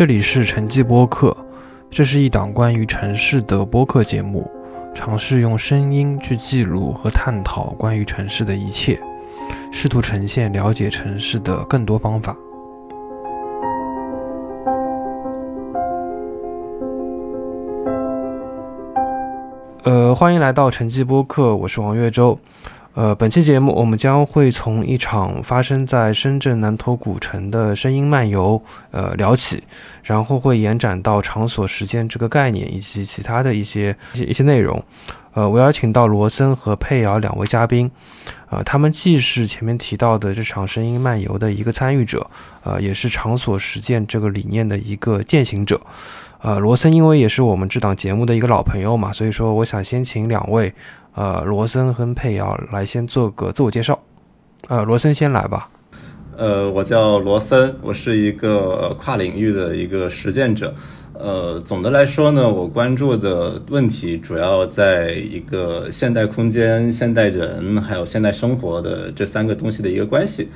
这里是城际播客，这是一档关于城市的播客节目，尝试用声音去记录和探讨关于城市的一切，试图呈现了解城市的更多方法。呃，欢迎来到城际播客，我是王月洲。呃，本期节目我们将会从一场发生在深圳南头古城的声音漫游，呃聊起，然后会延展到场所时间这个概念以及其他的一些一些一些内容。呃，我邀请到罗森和佩瑶两位嘉宾，呃，他们既是前面提到的这场声音漫游的一个参与者，呃，也是场所实践这个理念的一个践行者。呃，罗森因为也是我们这档节目的一个老朋友嘛，所以说我想先请两位。呃，罗森和佩瑶来先做个自我介绍。呃，罗森先来吧。呃，我叫罗森，我是一个跨领域的一个实践者。呃，总的来说呢，我关注的问题主要在一个现代空间、现代人还有现代生活的这三个东西的一个关系。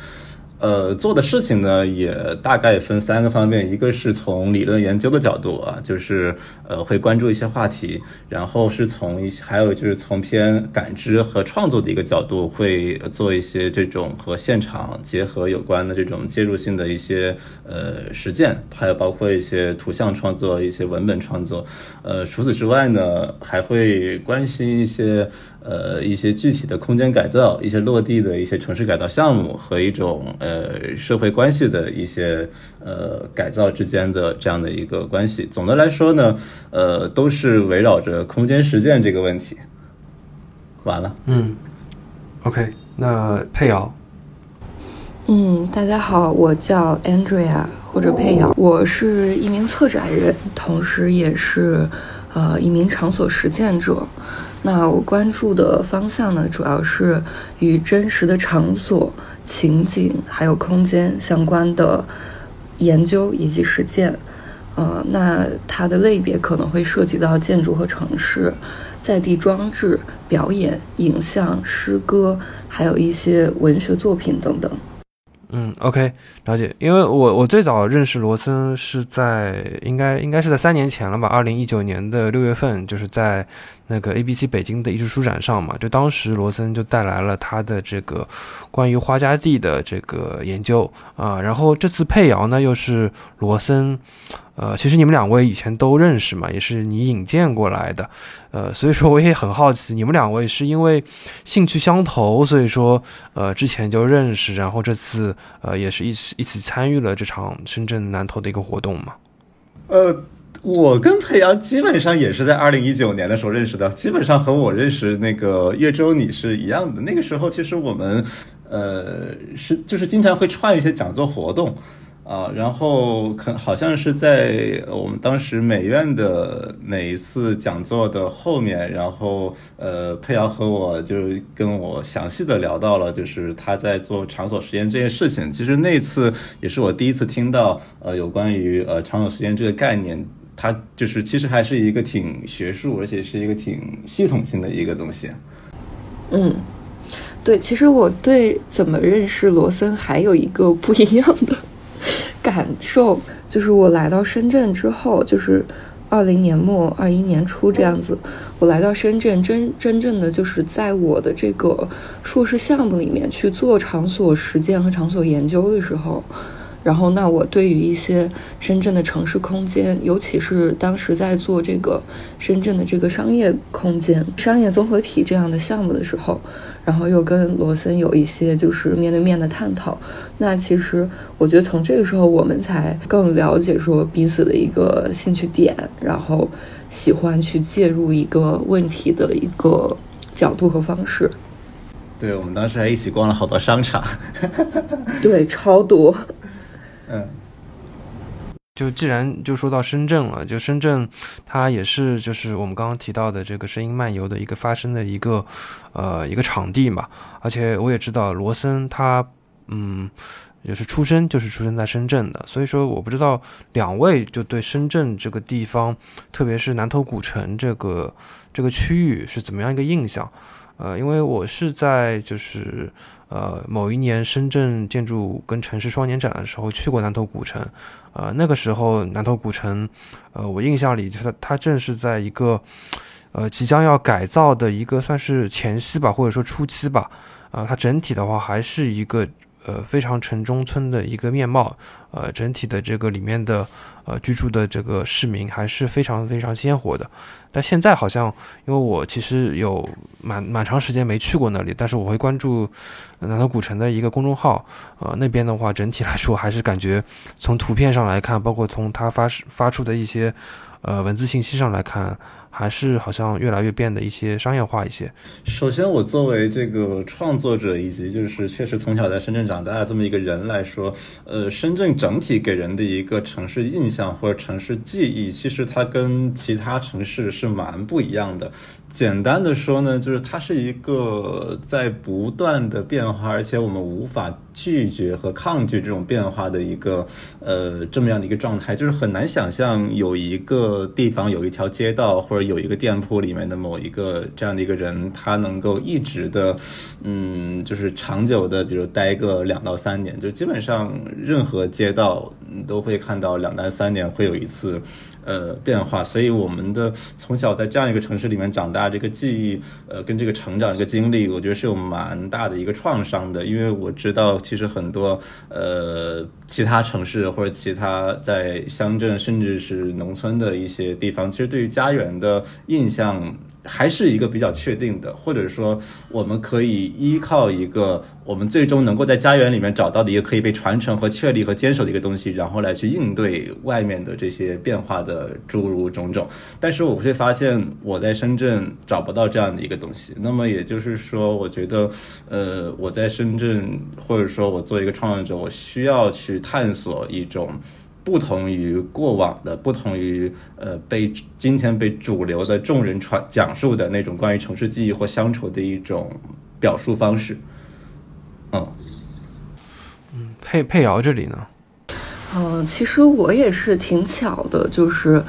呃，做的事情呢，也大概分三个方面，一个是从理论研究的角度啊，就是呃会关注一些话题，然后是从一些，还有就是从偏感知和创作的一个角度，会做一些这种和现场结合有关的这种介入性的一些呃实践，还有包括一些图像创作、一些文本创作。呃，除此之外呢，还会关心一些。呃，一些具体的空间改造，一些落地的一些城市改造项目和一种呃社会关系的一些呃改造之间的这样的一个关系。总的来说呢，呃，都是围绕着空间实践这个问题。完了。嗯。OK，那佩瑶。嗯，大家好，我叫 Andrea 或者佩瑶，我是一名策展人，同时也是呃一名场所实践者。那我关注的方向呢，主要是与真实的场所、情景还有空间相关的研究以及实践。呃，那它的类别可能会涉及到建筑和城市、在地装置、表演、影像、诗歌，还有一些文学作品等等。，OK，了解。因为我我最早认识罗森是在应该应该是在三年前了吧，二零一九年的六月份，就是在那个 ABC 北京的艺术书展上嘛。就当时罗森就带来了他的这个关于花家地的这个研究啊。然后这次配窑呢，又是罗森。呃，其实你们两位以前都认识嘛，也是你引荐过来的，呃，所以说我也很好奇，你们两位是因为兴趣相投，所以说呃之前就认识，然后这次呃也是一起一起参与了这场深圳南投的一个活动嘛？呃，我跟裴阳基本上也是在二零一九年的时候认识的，基本上和我认识那个叶舟你是一样的。那个时候其实我们呃是就是经常会串一些讲座活动。啊，然后可好像是在我们当时美院的哪一次讲座的后面，然后呃，佩瑶和我就跟我详细的聊到了，就是他在做场所实验这件事情。其实那次也是我第一次听到呃有关于呃场所实验这个概念，它就是其实还是一个挺学术，而且是一个挺系统性的一个东西。嗯，对，其实我对怎么认识罗森还有一个不一样的。感受就是我来到深圳之后，就是二零年末、二一年初这样子，我来到深圳，真真正的就是在我的这个硕士项目里面去做场所实践和场所研究的时候。然后，那我对于一些深圳的城市空间，尤其是当时在做这个深圳的这个商业空间、商业综合体这样的项目的时候，然后又跟罗森有一些就是面对面的探讨。那其实我觉得从这个时候，我们才更了解说彼此的一个兴趣点，然后喜欢去介入一个问题的一个角度和方式。对，我们当时还一起逛了好多商场。对，超多。嗯，就既然就说到深圳了，就深圳，它也是就是我们刚刚提到的这个声音漫游的一个发生的一个呃一个场地嘛。而且我也知道罗森他嗯也是出生就是出生在深圳的，所以说我不知道两位就对深圳这个地方，特别是南头古城这个这个区域是怎么样一个印象。呃，因为我是在就是呃某一年深圳建筑跟城市双年展的时候去过南头古城，呃，那个时候南头古城，呃，我印象里就是它正是在一个呃即将要改造的一个算是前夕吧，或者说初期吧，啊，它整体的话还是一个。呃，非常城中村的一个面貌，呃，整体的这个里面的呃居住的这个市民还是非常非常鲜活的。但现在好像，因为我其实有蛮蛮长时间没去过那里，但是我会关注南头古城的一个公众号，呃，那边的话整体来说还是感觉从图片上来看，包括从他发发出的一些呃文字信息上来看。还是好像越来越变得一些商业化一些。首先，我作为这个创作者，以及就是确实从小在深圳长大的这么一个人来说，呃，深圳整体给人的一个城市印象或者城市记忆，其实它跟其他城市是蛮不一样的。简单的说呢，就是它是一个在不断的变化，而且我们无法拒绝和抗拒这种变化的一个呃这么样的一个状态，就是很难想象有一个地方有一条街道或者有一个店铺里面的某一个这样的一个人，他能够一直的嗯就是长久的，比如待个两到三年，就基本上任何街道你都会看到两到三年会有一次。呃，变化，所以我们的从小在这样一个城市里面长大，这个记忆，呃，跟这个成长这个经历，我觉得是有蛮大的一个创伤的。因为我知道，其实很多呃其他城市或者其他在乡镇甚至是农村的一些地方，其实对于家园的印象。还是一个比较确定的，或者说我们可以依靠一个我们最终能够在家园里面找到的一个可以被传承和确立和坚守的一个东西，然后来去应对外面的这些变化的诸如种种。但是我会发现我在深圳找不到这样的一个东西。那么也就是说，我觉得，呃，我在深圳，或者说我做一个创作者，我需要去探索一种。不同于过往的，不同于呃被今天被主流的众人传讲述的那种关于城市记忆或乡愁的一种表述方式，嗯，嗯，佩佩瑶这里呢，嗯，其实我也是挺巧的，就是。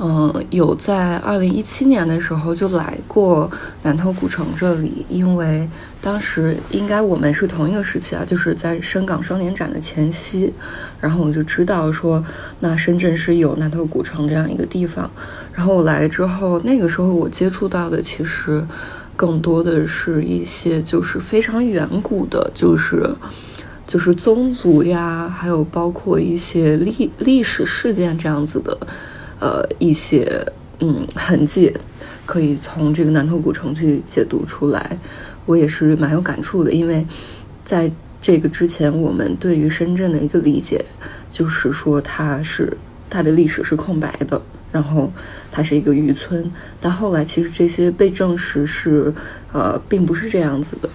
嗯，有在二零一七年的时候就来过南头古城这里，因为当时应该我们是同一个时期啊，就是在深港双年展的前夕，然后我就知道说，那深圳是有南头古城这样一个地方。然后我来之后，那个时候我接触到的其实更多的是一些就是非常远古的，就是就是宗族呀，还有包括一些历历史事件这样子的。呃，一些嗯痕迹，可以从这个南头古城去解读出来。我也是蛮有感触的，因为在这个之前，我们对于深圳的一个理解就是说它是它的历史是空白的，然后它是一个渔村。但后来其实这些被证实是呃，并不是这样子的。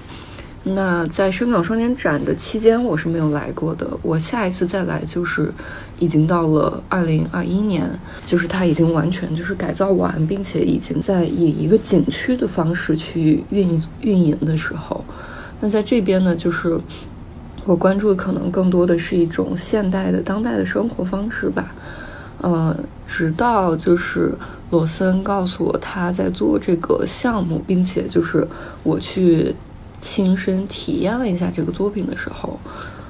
那在深港双年展的期间，我是没有来过的。我下一次再来就是已经到了二零二一年，就是它已经完全就是改造完，并且已经在以一个景区的方式去运运营的时候。那在这边呢，就是我关注的可能更多的是一种现代的当代的生活方式吧。呃，直到就是罗森告诉我他在做这个项目，并且就是我去。亲身体验了一下这个作品的时候，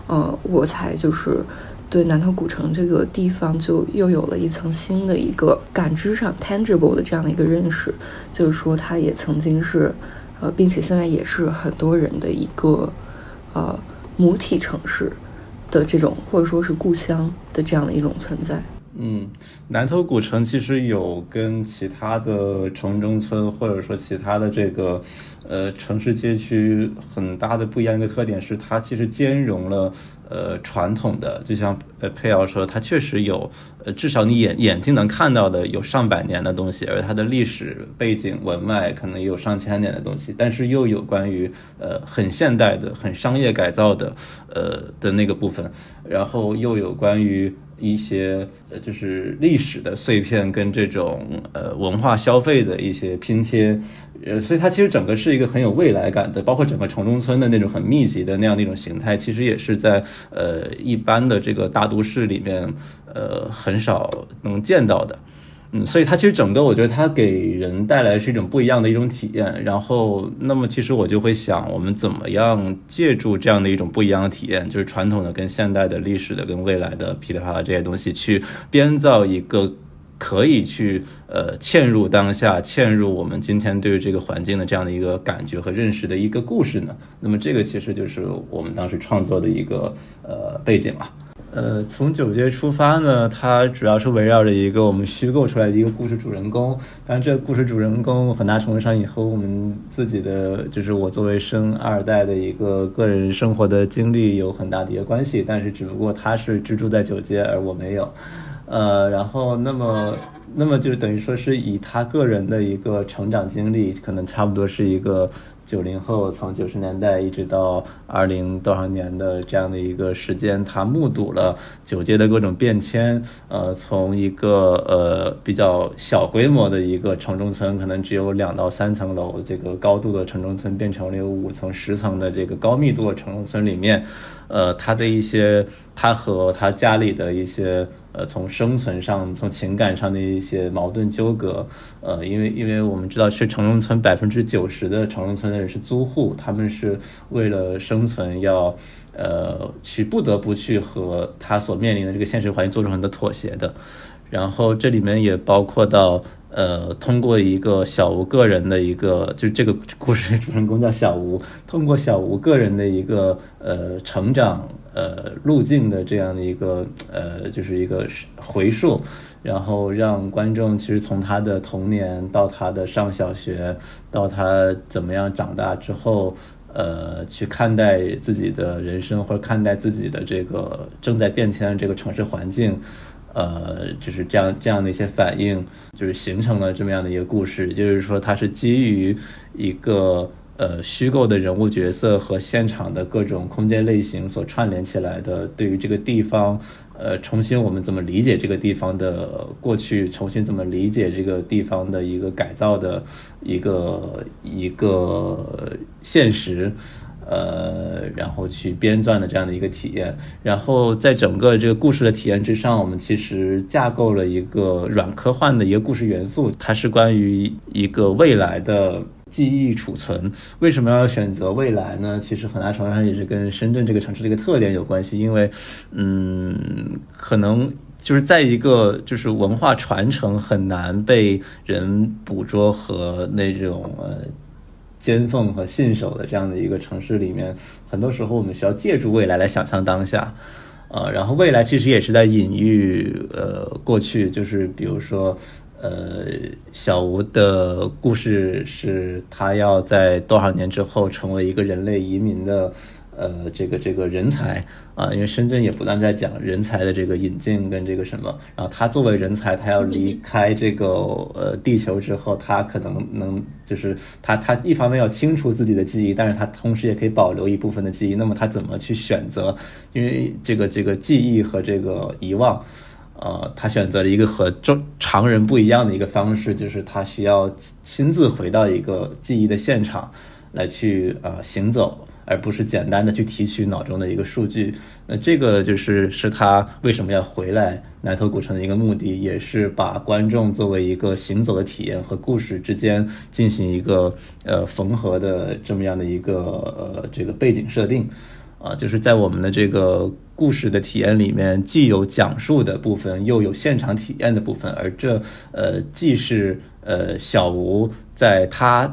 呃，我才就是对南头古城这个地方就又有了一层新的一个感知上 tangible 的这样的一个认识，就是说它也曾经是，呃，并且现在也是很多人的一个呃母体城市的这种或者说是故乡的这样的一种存在。嗯，南头古城其实有跟其他的城中村或者说其他的这个呃城市街区很大的不一样一个特点是，它其实兼容了呃传统的，就像呃佩瑶说，它确实有呃至少你眼眼睛能看到的有上百年的东西，而它的历史背景文脉可能有上千年的东西，但是又有关于呃很现代的、很商业改造的呃的那个部分，然后又有关于。一些呃，就是历史的碎片跟这种呃文化消费的一些拼贴，呃，所以它其实整个是一个很有未来感的，包括整个城中村的那种很密集的那样的一种形态，其实也是在呃一般的这个大都市里面呃很少能见到的。嗯，所以它其实整个我觉得它给人带来是一种不一样的一种体验。然后，那么其实我就会想，我们怎么样借助这样的一种不一样的体验，就是传统的跟现代的历史的跟未来的噼里啪啦这些东西，去编造一个可以去呃嵌入当下、嵌入我们今天对于这个环境的这样的一个感觉和认识的一个故事呢？那么这个其实就是我们当时创作的一个呃背景了。呃，从九阶出发呢，它主要是围绕着一个我们虚构出来的一个故事主人公。当然，这个故事主人公很大程度上也和我们自己的，就是我作为生二代的一个个人生活的经历有很大的一个关系。但是，只不过他是居住在九阶，而我没有。呃，然后那么，那么就等于说是以他个人的一个成长经历，可能差不多是一个。九零后从九十年代一直到二零多少年的这样的一个时间，他目睹了九街的各种变迁。呃，从一个呃比较小规模的一个城中村，可能只有两到三层楼这个高度的城中村，变成了有五层、十层的这个高密度的城中村里面，呃，他的一些他和他家里的一些。呃，从生存上，从情感上的一些矛盾纠葛，呃，因为因为我们知道，是城中村百分之九十的城中村的人是租户，他们是为了生存要，呃，去不得不去和他所面临的这个现实环境做出很多妥协的，然后这里面也包括到。呃，通过一个小吴个人的一个，就这个故事主人公叫小吴，通过小吴个人的一个呃成长呃路径的这样的一个呃，就是一个回溯，然后让观众其实从他的童年到他的上小学，到他怎么样长大之后，呃，去看待自己的人生或者看待自己的这个正在变迁的这个城市环境。呃，就是这样这样的一些反应，就是形成了这么样的一个故事。就是说，它是基于一个呃虚构的人物角色和现场的各种空间类型所串联起来的，对于这个地方，呃，重新我们怎么理解这个地方的过去，重新怎么理解这个地方的一个改造的一个一个现实。呃，然后去编撰的这样的一个体验，然后在整个这个故事的体验之上，我们其实架构了一个软科幻的一个故事元素，它是关于一个未来的记忆储存。为什么要选择未来呢？其实很大程度上也是跟深圳这个城市的一个特点有关系，因为，嗯，可能就是在一个就是文化传承很难被人捕捉和那种呃。尖缝和信手的这样的一个城市里面，很多时候我们需要借助未来来想象当下，呃，然后未来其实也是在隐喻呃过去，就是比如说，呃，小吴的故事是他要在多少年之后成为一个人类移民的。呃，这个这个人才啊，因为深圳也不断在讲人才的这个引进跟这个什么，然后他作为人才，他要离开这个呃地球之后，他可能能就是他他一方面要清除自己的记忆，但是他同时也可以保留一部分的记忆。那么他怎么去选择？因为这个这个记忆和这个遗忘，呃，他选择了一个和正常人不一样的一个方式，就是他需要亲自回到一个记忆的现场来去呃行走。而不是简单的去提取脑中的一个数据，那这个就是是他为什么要回来南头古城的一个目的，也是把观众作为一个行走的体验和故事之间进行一个呃缝合的这么样的一个呃这个背景设定，啊，就是在我们的这个故事的体验里面，既有讲述的部分，又有现场体验的部分，而这呃既是呃小吴在他。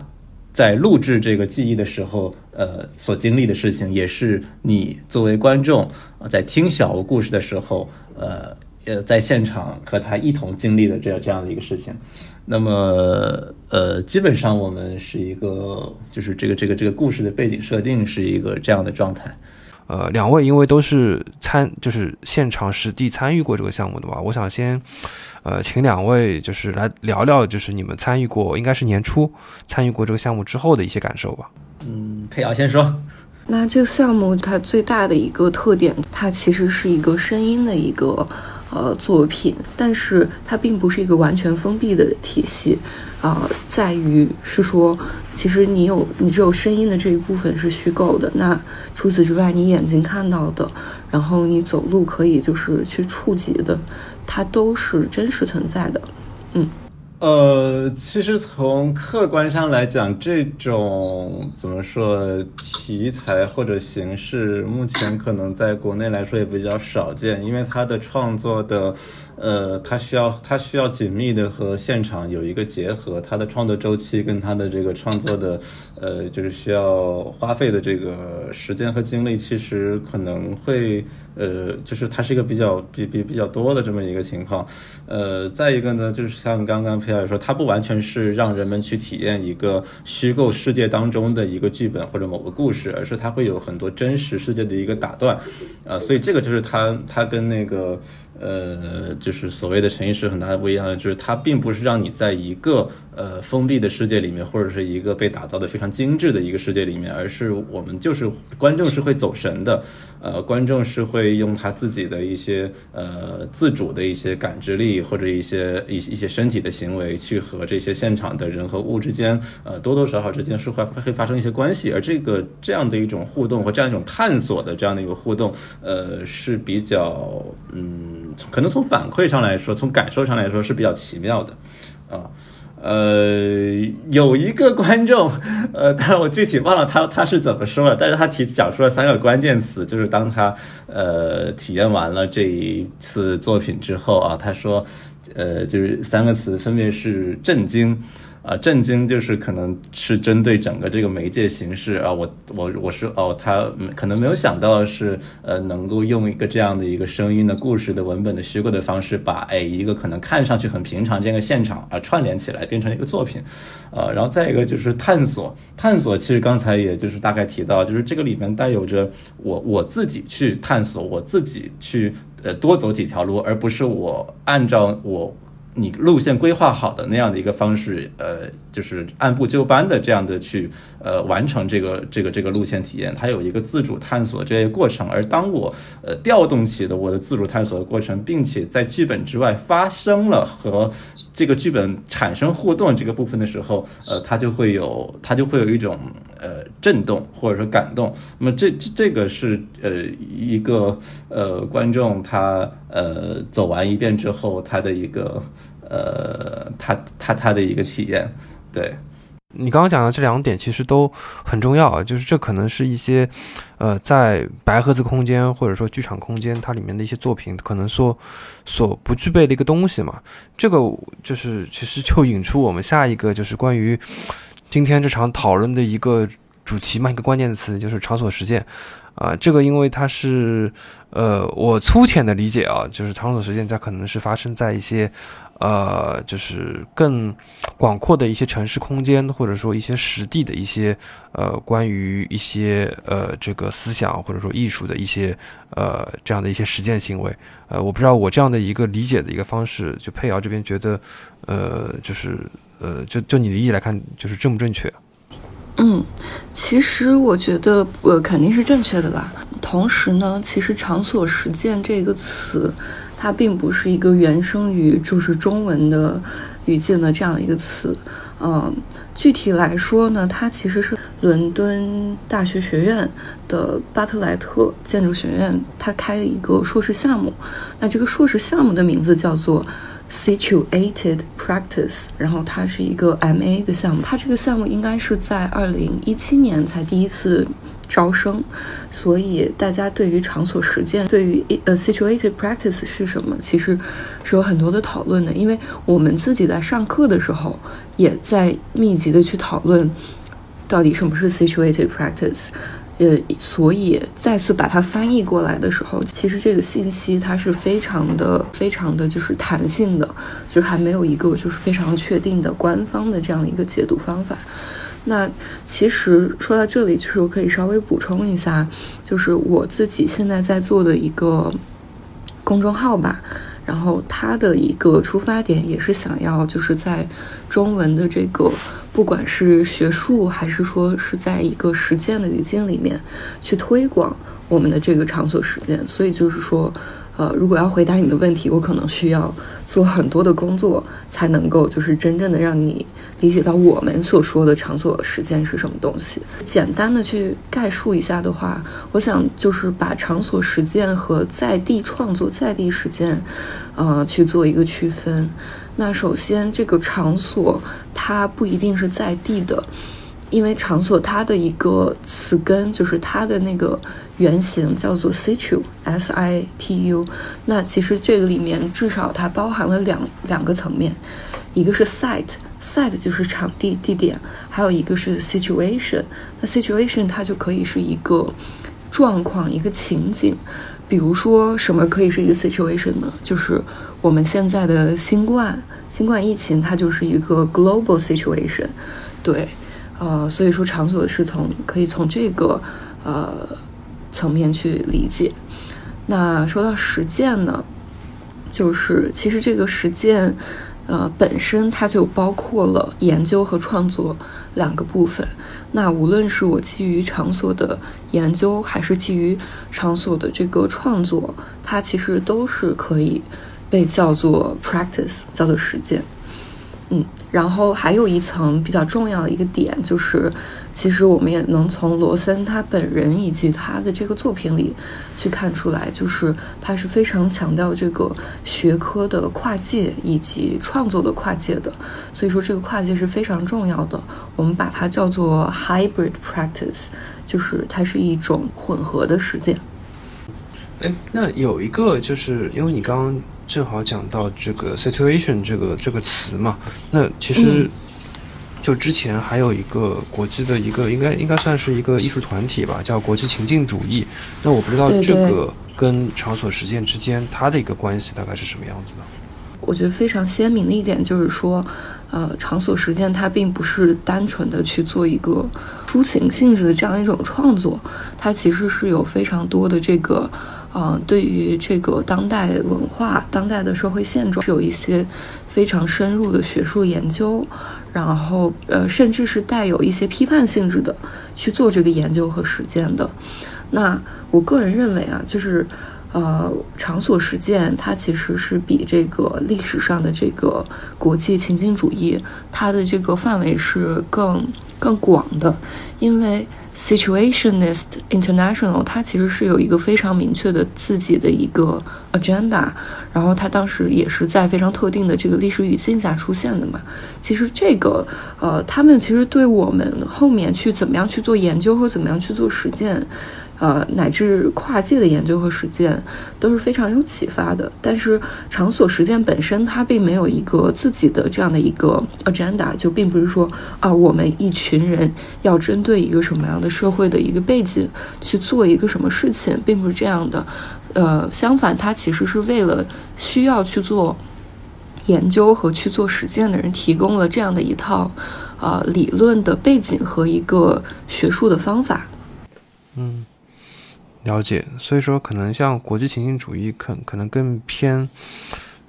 在录制这个记忆的时候，呃，所经历的事情，也是你作为观众啊，在听小吴故事的时候，呃，呃，在现场和他一同经历的这样这样的一个事情。那么，呃，基本上我们是一个，就是这个这个这个故事的背景设定是一个这样的状态。呃，两位因为都是参，就是现场实地参与过这个项目的吧，我想先，呃，请两位就是来聊聊，就是你们参与过，应该是年初参与过这个项目之后的一些感受吧。嗯，佩瑶先说。那这个项目它最大的一个特点，它其实是一个声音的一个呃作品，但是它并不是一个完全封闭的体系。啊，在于是说，其实你有你只有声音的这一部分是虚构的。那除此之外，你眼睛看到的，然后你走路可以就是去触及的，它都是真实存在的。嗯。呃，其实从客观上来讲，这种怎么说题材或者形式，目前可能在国内来说也比较少见，因为他的创作的。呃，它需要它需要紧密的和现场有一个结合，它的创作周期跟它的这个创作的，呃，就是需要花费的这个时间和精力，其实可能会，呃，就是它是一个比较比比比较多的这么一个情况。呃，再一个呢，就是像刚刚裴老师说，它不完全是让人们去体验一个虚构世界当中的一个剧本或者某个故事，而是它会有很多真实世界的一个打断，啊，所以这个就是它它跟那个。呃，就是所谓的诚意是很大的不一样，就是它并不是让你在一个呃封闭的世界里面，或者是一个被打造的非常精致的一个世界里面，而是我们就是观众是会走神的，呃，观众是会用他自己的一些呃自主的一些感知力或者一些一一些身体的行为去和这些现场的人和物之间，呃多多少少之间是会会发生一些关系，而这个这样的一种互动和这样一种探索的这样的一个互动，呃是比较嗯。可能从反馈上来说，从感受上来说是比较奇妙的，啊，呃有一个观众，呃，当然我具体忘了他他是怎么说了，但是他提讲出了三个关键词，就是当他呃体验完了这一次作品之后啊，他说，呃，就是三个词分别是震惊。啊，震惊就是可能是针对整个这个媒介形式啊，我我我是哦，他可能没有想到是呃，能够用一个这样的一个声音的故事的文本的虚构的方式，把哎一个可能看上去很平常这样一个现场啊串联起来变成一个作品，呃，然后再一个就是探索，探索其实刚才也就是大概提到，就是这个里面带有着我我自己去探索，我自己去呃多走几条路，而不是我按照我。你路线规划好的那样的一个方式，呃，就是按部就班的这样的去，呃，完成这个这个这个路线体验，它有一个自主探索这些过程。而当我呃调动起的我的自主探索的过程，并且在剧本之外发生了和这个剧本产生互动这个部分的时候，呃，它就会有它就会有一种呃震动或者说感动。那么这这这个是呃一个呃观众他呃走完一遍之后他的一个。呃，他他他的一个体验，对你刚刚讲的这两点其实都很重要啊，就是这可能是一些呃，在白盒子空间或者说剧场空间它里面的一些作品可能说所不具备的一个东西嘛。这个就是其实就引出我们下一个就是关于今天这场讨论的一个主题嘛，一个关键词就是场所实践啊。这个因为它是呃，我粗浅的理解啊，就是场所实践它可能是发生在一些。呃，就是更广阔的一些城市空间，或者说一些实地的一些呃，关于一些呃这个思想或者说艺术的一些呃这样的一些实践行为。呃，我不知道我这样的一个理解的一个方式，就佩瑶这边觉得，呃，就是呃，就就你的意义来看，就是正不正确？嗯，其实我觉得呃肯定是正确的啦。同时呢，其实场所实践这个词。它并不是一个原生于就是中文的语境的这样一个词，嗯，具体来说呢，它其实是伦敦大学学院的巴特莱特建筑学院，它开了一个硕士项目，那这个硕士项目的名字叫做 Situated Practice，然后它是一个 MA 的项目，它这个项目应该是在二零一七年才第一次。招生，所以大家对于场所实践，对于呃 situated practice 是什么，其实是有很多的讨论的。因为我们自己在上课的时候，也在密集的去讨论，到底什么是 situated practice。呃，所以再次把它翻译过来的时候，其实这个信息它是非常的、非常的就是弹性的，就还没有一个就是非常确定的官方的这样的一个解读方法。那其实说到这里，就是我可以稍微补充一下，就是我自己现在在做的一个公众号吧，然后他的一个出发点也是想要就是在中文的这个不管是学术还是说是在一个实践的语境里面去推广我们的这个场所实践，所以就是说。呃，如果要回答你的问题，我可能需要做很多的工作，才能够就是真正的让你理解到我们所说的场所实践是什么东西。简单的去概述一下的话，我想就是把场所实践和在地创作、在地实践，呃，去做一个区分。那首先，这个场所它不一定是在地的，因为场所它的一个词根就是它的那个原型叫做 situ，s i t u。那其实这个里面至少它包含了两两个层面，一个是 site，site 就是场地地点，还有一个是 situation。那 situation 它就可以是一个状况，一个情景。比如说，什么可以是一个 situation 呢？就是我们现在的新冠新冠疫情，它就是一个 global situation。对，呃，所以说场所是从可以从这个呃层面去理解。那说到实践呢，就是其实这个实践。呃，本身它就包括了研究和创作两个部分。那无论是我基于场所的研究，还是基于场所的这个创作，它其实都是可以被叫做 practice，叫做实践。嗯，然后还有一层比较重要的一个点就是。其实我们也能从罗森他本人以及他的这个作品里去看出来，就是他是非常强调这个学科的跨界以及创作的跨界的。所以说这个跨界是非常重要的。我们把它叫做 hybrid practice，就是它是一种混合的实践。哎，那有一个就是因为你刚刚正好讲到这个 situation 这个这个词嘛，那其实。就之前还有一个国际的一个，应该应该算是一个艺术团体吧，叫国际情境主义。那我不知道这个跟场所实践之间它的一个关系大概是什么样子的？我觉得非常鲜明的一点就是说，呃，场所实践它并不是单纯的去做一个抒情性质的这样一种创作，它其实是有非常多的这个，呃，对于这个当代文化、当代的社会现状是有一些非常深入的学术研究。然后，呃，甚至是带有一些批判性质的去做这个研究和实践的。那我个人认为啊，就是，呃，场所实践它其实是比这个历史上的这个国际情境主义它的这个范围是更更广的，因为。Situationist International，它其实是有一个非常明确的自己的一个 agenda，然后它当时也是在非常特定的这个历史语境下出现的嘛。其实这个，呃，他们其实对我们后面去怎么样去做研究和怎么样去做实践。呃，乃至跨界的研究和实践都是非常有启发的。但是场所实践本身，它并没有一个自己的这样的一个 agenda，就并不是说啊，我们一群人要针对一个什么样的社会的一个背景去做一个什么事情，并不是这样的。呃，相反，它其实是为了需要去做研究和去做实践的人提供了这样的一套呃理论的背景和一个学术的方法。嗯。了解，所以说可能像国际情境主义，可可能更偏，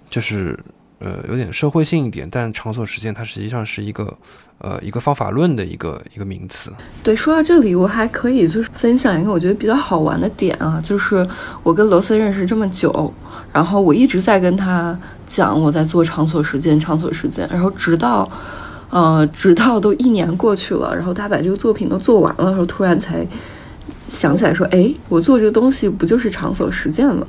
就是呃有点社会性一点，但场所实践它实际上是一个呃一个方法论的一个一个名词。对，说到这里，我还可以就是分享一个我觉得比较好玩的点啊，就是我跟罗森认识这么久，然后我一直在跟他讲我在做场所实践，场所实践，然后直到呃直到都一年过去了，然后他把这个作品都做完了，然后突然才。想起来说，哎，我做这个东西不就是场所实践吗？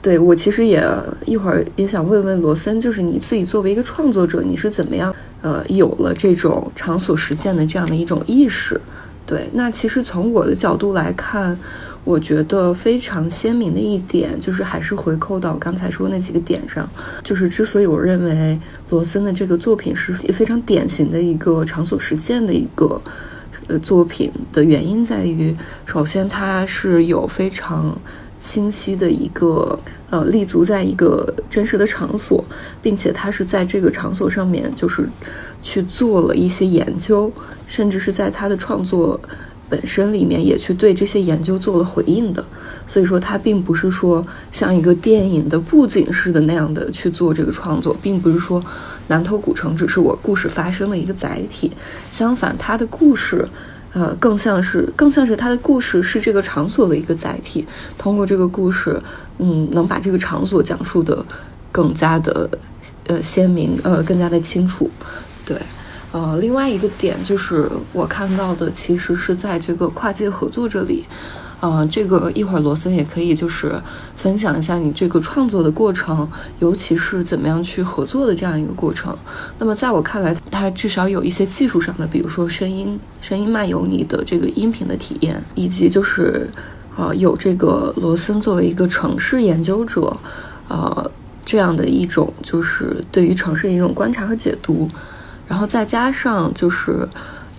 对我其实也一会儿也想问问罗森，就是你自己作为一个创作者，你是怎么样呃有了这种场所实践的这样的一种意识？对，那其实从我的角度来看，我觉得非常鲜明的一点就是还是回扣到刚才说那几个点上，就是之所以我认为罗森的这个作品是非常典型的一个场所实践的一个。呃，作品的原因在于，首先它是有非常清晰的一个呃立足在一个真实的场所，并且它是在这个场所上面就是去做了一些研究，甚至是在他的创作本身里面也去对这些研究做了回应的。所以说，它并不是说像一个电影的布景似的那样的去做这个创作，并不是说。南头古城只是我故事发生的一个载体，相反，它的故事，呃，更像是更像是它的故事是这个场所的一个载体。通过这个故事，嗯，能把这个场所讲述的更加的呃鲜明，呃，更加的清楚。对，呃，另外一个点就是我看到的，其实是在这个跨界合作这里，呃，这个一会儿罗森也可以就是分享一下你这个创作的过程，尤其是怎么样去合作的这样一个过程。那么在我看来，它至少有一些技术上的，比如说声音、声音漫游你的这个音频的体验，以及就是呃有这个罗森作为一个城市研究者，呃这样的一种就是对于城市的一种观察和解读，然后再加上就是。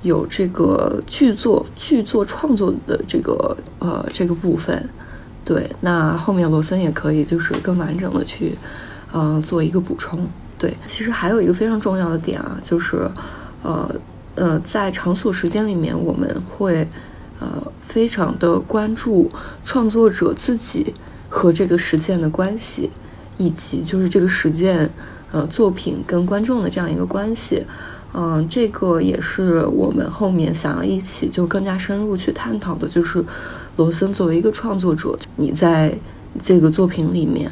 有这个剧作剧作创作的这个呃这个部分，对，那后面罗森也可以就是更完整的去呃做一个补充。对，其实还有一个非常重要的点啊，就是呃呃在场所时间里面，我们会呃非常的关注创作者自己和这个实践的关系，以及就是这个实践呃作品跟观众的这样一个关系。嗯，这个也是我们后面想要一起就更加深入去探讨的，就是罗森作为一个创作者，你在这个作品里面，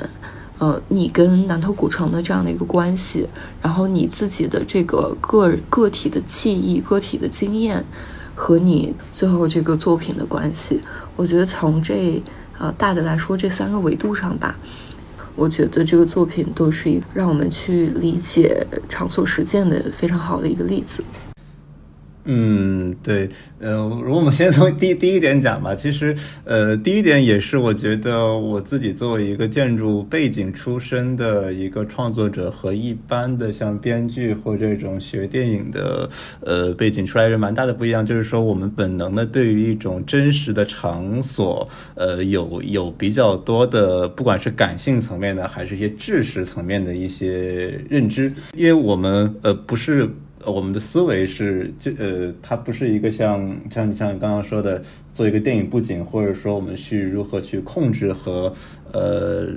呃，你跟南头古城的这样的一个关系，然后你自己的这个个个体的记忆、个体的经验和你最后这个作品的关系，我觉得从这呃大的来说，这三个维度上吧。我觉得这个作品都是一让我们去理解场所实践的非常好的一个例子。嗯，对，呃，如果我们先从第第一点讲吧，其实，呃，第一点也是我觉得我自己作为一个建筑背景出身的一个创作者，和一般的像编剧或这种学电影的，呃，背景出来人蛮大的不一样，就是说我们本能的对于一种真实的场所，呃，有有比较多的，不管是感性层面的，还是一些知识层面的一些认知，因为我们呃不是。我们的思维是，这呃，它不是一个像像你像你刚刚说的，做一个电影布景，或者说我们去如何去控制和呃。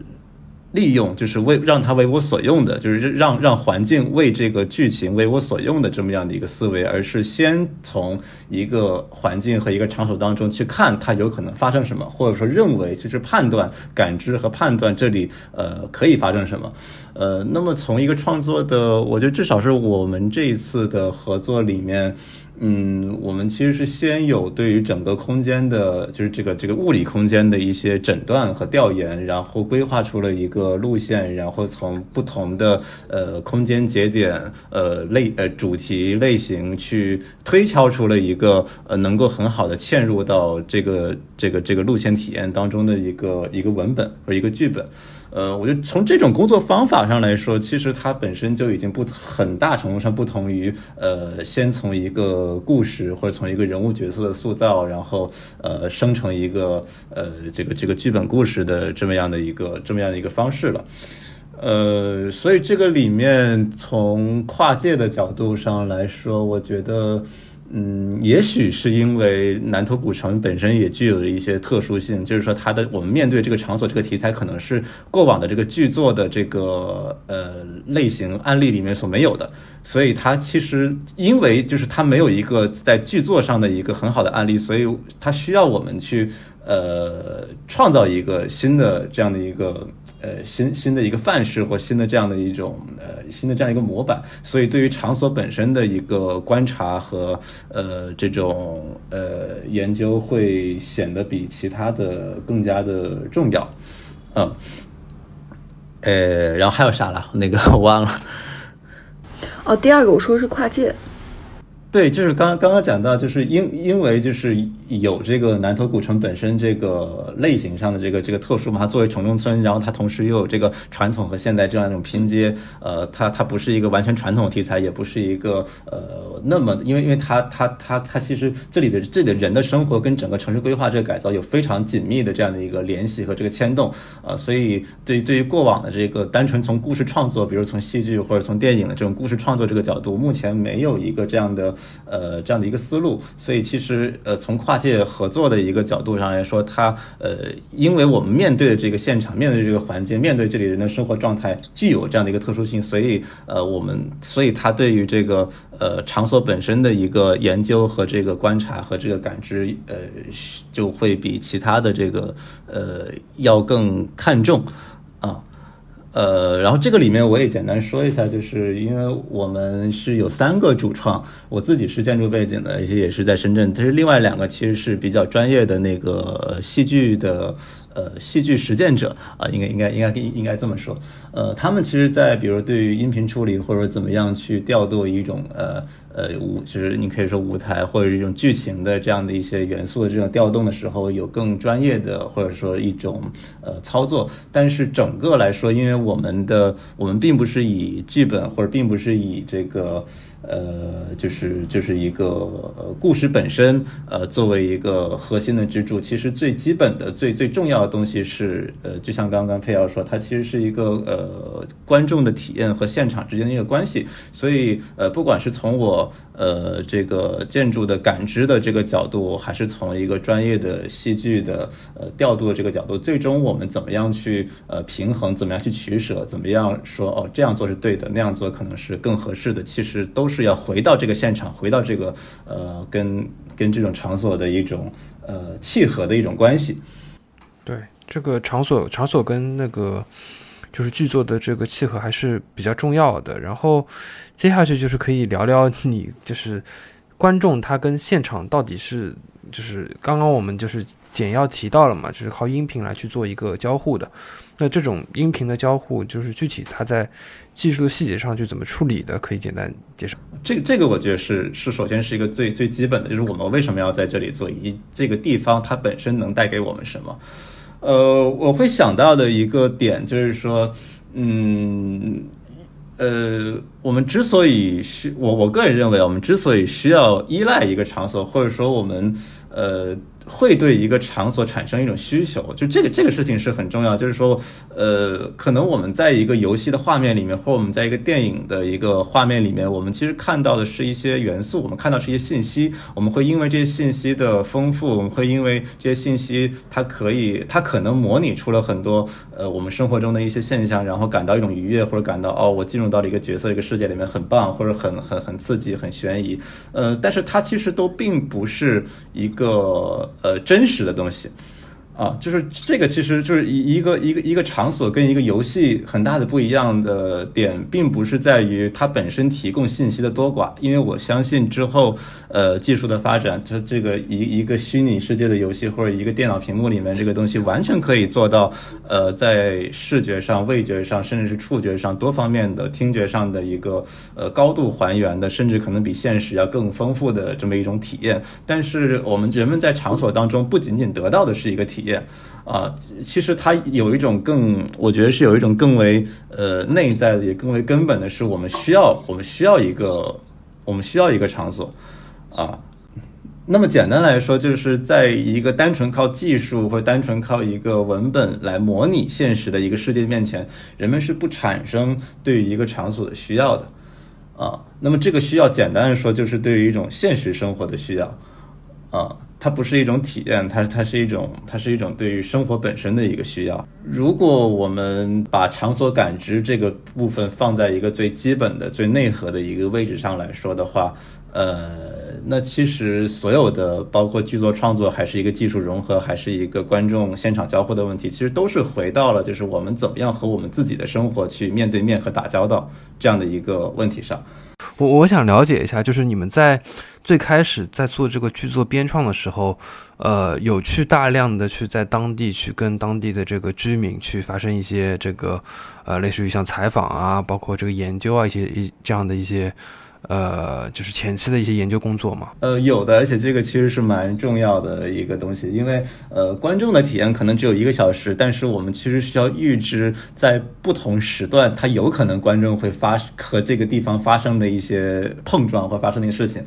利用就是为让它为我所用的，就是让让环境为这个剧情为我所用的这么样的一个思维，而是先从一个环境和一个场所当中去看它有可能发生什么，或者说认为就是判断、感知和判断这里呃可以发生什么，呃，那么从一个创作的，我觉得至少是我们这一次的合作里面。嗯，我们其实是先有对于整个空间的，就是这个这个物理空间的一些诊断和调研，然后规划出了一个路线，然后从不同的呃空间节点、呃类呃主题类型去推敲出了一个呃能够很好的嵌入到这个这个这个路线体验当中的一个一个文本或一个剧本。呃，我觉得从这种工作方法上来说，其实它本身就已经不很大程度上不同于呃，先从一个故事或者从一个人物角色的塑造，然后呃生成一个呃这个这个剧本故事的这么样的一个这么样的一个方式了。呃，所以这个里面从跨界的角度上来说，我觉得。嗯，也许是因为南头古城本身也具有了一些特殊性，就是说它的我们面对这个场所这个题材，可能是过往的这个剧作的这个呃类型案例里面所没有的，所以它其实因为就是它没有一个在剧作上的一个很好的案例，所以它需要我们去呃创造一个新的这样的一个。呃，新新的一个范式或新的这样的一种呃新的这样一个模板，所以对于场所本身的一个观察和呃这种呃研究会显得比其他的更加的重要，嗯，呃，然后还有啥了？那个 我忘了。哦，第二个我说是跨界。对，就是刚刚刚讲到，就是因因为就是有这个南头古城本身这个类型上的这个这个特殊嘛，它作为城中村，然后它同时又有这个传统和现代这样一种拼接，呃，它它不是一个完全传统题材，也不是一个呃那么，因为因为它它它它其实这里的这里的人的生活跟整个城市规划这个改造有非常紧密的这样的一个联系和这个牵动，呃，所以对对于过往的这个单纯从故事创作，比如从戏剧或者从电影的这种故事创作这个角度，目前没有一个这样的。呃，这样的一个思路，所以其实呃，从跨界合作的一个角度上来说，它呃，因为我们面对的这个现场，面对这个环境，面对这里人的生活状态，具有这样的一个特殊性，所以呃，我们所以它对于这个呃场所本身的一个研究和这个观察和这个感知，呃，就会比其他的这个呃要更看重。呃，然后这个里面我也简单说一下，就是因为我们是有三个主创，我自己是建筑背景的，一些也是在深圳，但是另外两个其实是比较专业的那个戏剧的呃戏剧实践者啊，应该应该应该应该这么说，呃，他们其实，在比如对于音频处理或者怎么样去调度一种呃。呃，舞就是你可以说舞台或者一种剧情的这样的一些元素的这种调动的时候，有更专业的或者说一种呃操作。但是整个来说，因为我们的我们并不是以剧本或者并不是以这个。呃，就是就是一个呃故事本身，呃，作为一个核心的支柱，其实最基本的、最最重要的东西是，呃，就像刚刚佩瑶说，它其实是一个呃观众的体验和现场之间的一个关系。所以，呃，不管是从我呃这个建筑的感知的这个角度，还是从一个专业的戏剧的呃调度的这个角度，最终我们怎么样去呃平衡，怎么样去取舍，怎么样说哦这样做是对的，那样做可能是更合适的，其实都。是要回到这个现场，回到这个呃，跟跟这种场所的一种呃契合的一种关系。对，这个场所场所跟那个就是剧作的这个契合还是比较重要的。然后接下去就是可以聊聊你就是观众他跟现场到底是就是刚刚我们就是简要提到了嘛，就是靠音频来去做一个交互的。那这种音频的交互，就是具体它在技术的细节上去怎么处理的，可以简单介绍。这个这个我觉得是是首先是一个最最基本的，就是我们为什么要在这里做，以及这个地方它本身能带给我们什么。呃，我会想到的一个点就是说，嗯，呃，我们之所以需我我个人认为，我们之所以需要依赖一个场所，或者说我们呃。会对一个场所产生一种需求，就这个这个事情是很重要。就是说，呃，可能我们在一个游戏的画面里面，或我们在一个电影的一个画面里面，我们其实看到的是一些元素，我们看到是一些信息。我们会因为这些信息的丰富，我们会因为这些信息，它可以，它可能模拟出了很多呃我们生活中的一些现象，然后感到一种愉悦，或者感到哦，我进入到了一个角色一个世界里面很棒，或者很很很刺激，很悬疑。呃，但是它其实都并不是一个。呃，真实的东西。啊，就是这个，其实就是一一个一个一个场所跟一个游戏很大的不一样的点，并不是在于它本身提供信息的多寡，因为我相信之后，呃，技术的发展，它这个一一个虚拟世界的游戏或者一个电脑屏幕里面这个东西，完全可以做到，呃，在视觉上、味觉上，甚至是触觉上多方面的、听觉上的一个呃高度还原的，甚至可能比现实要更丰富的这么一种体验。但是我们人们在场所当中，不仅仅得到的是一个体验。啊，其实它有一种更，我觉得是有一种更为呃内在的，也更为根本的，是我们需要，我们需要一个，我们需要一个场所，啊，那么简单来说，就是在一个单纯靠技术或者单纯靠一个文本来模拟现实的一个世界面前，人们是不产生对于一个场所的需要的，啊，那么这个需要简单的说，就是对于一种现实生活的需要，啊。它不是一种体验，它它是一种，它是一种对于生活本身的一个需要。如果我们把场所感知这个部分放在一个最基本的、最内核的一个位置上来说的话，呃，那其实所有的，包括剧作创作，还是一个技术融合，还是一个观众现场交互的问题，其实都是回到了就是我们怎么样和我们自己的生活去面对面和打交道这样的一个问题上。我我想了解一下，就是你们在最开始在做这个剧作编创的时候，呃，有去大量的去在当地去跟当地的这个居民去发生一些这个，呃，类似于像采访啊，包括这个研究啊一些一这样的一些。呃，就是前期的一些研究工作嘛。呃，有的，而且这个其实是蛮重要的一个东西，因为呃，观众的体验可能只有一个小时，但是我们其实需要预知在不同时段，它有可能观众会发和这个地方发生的一些碰撞或发生的事情。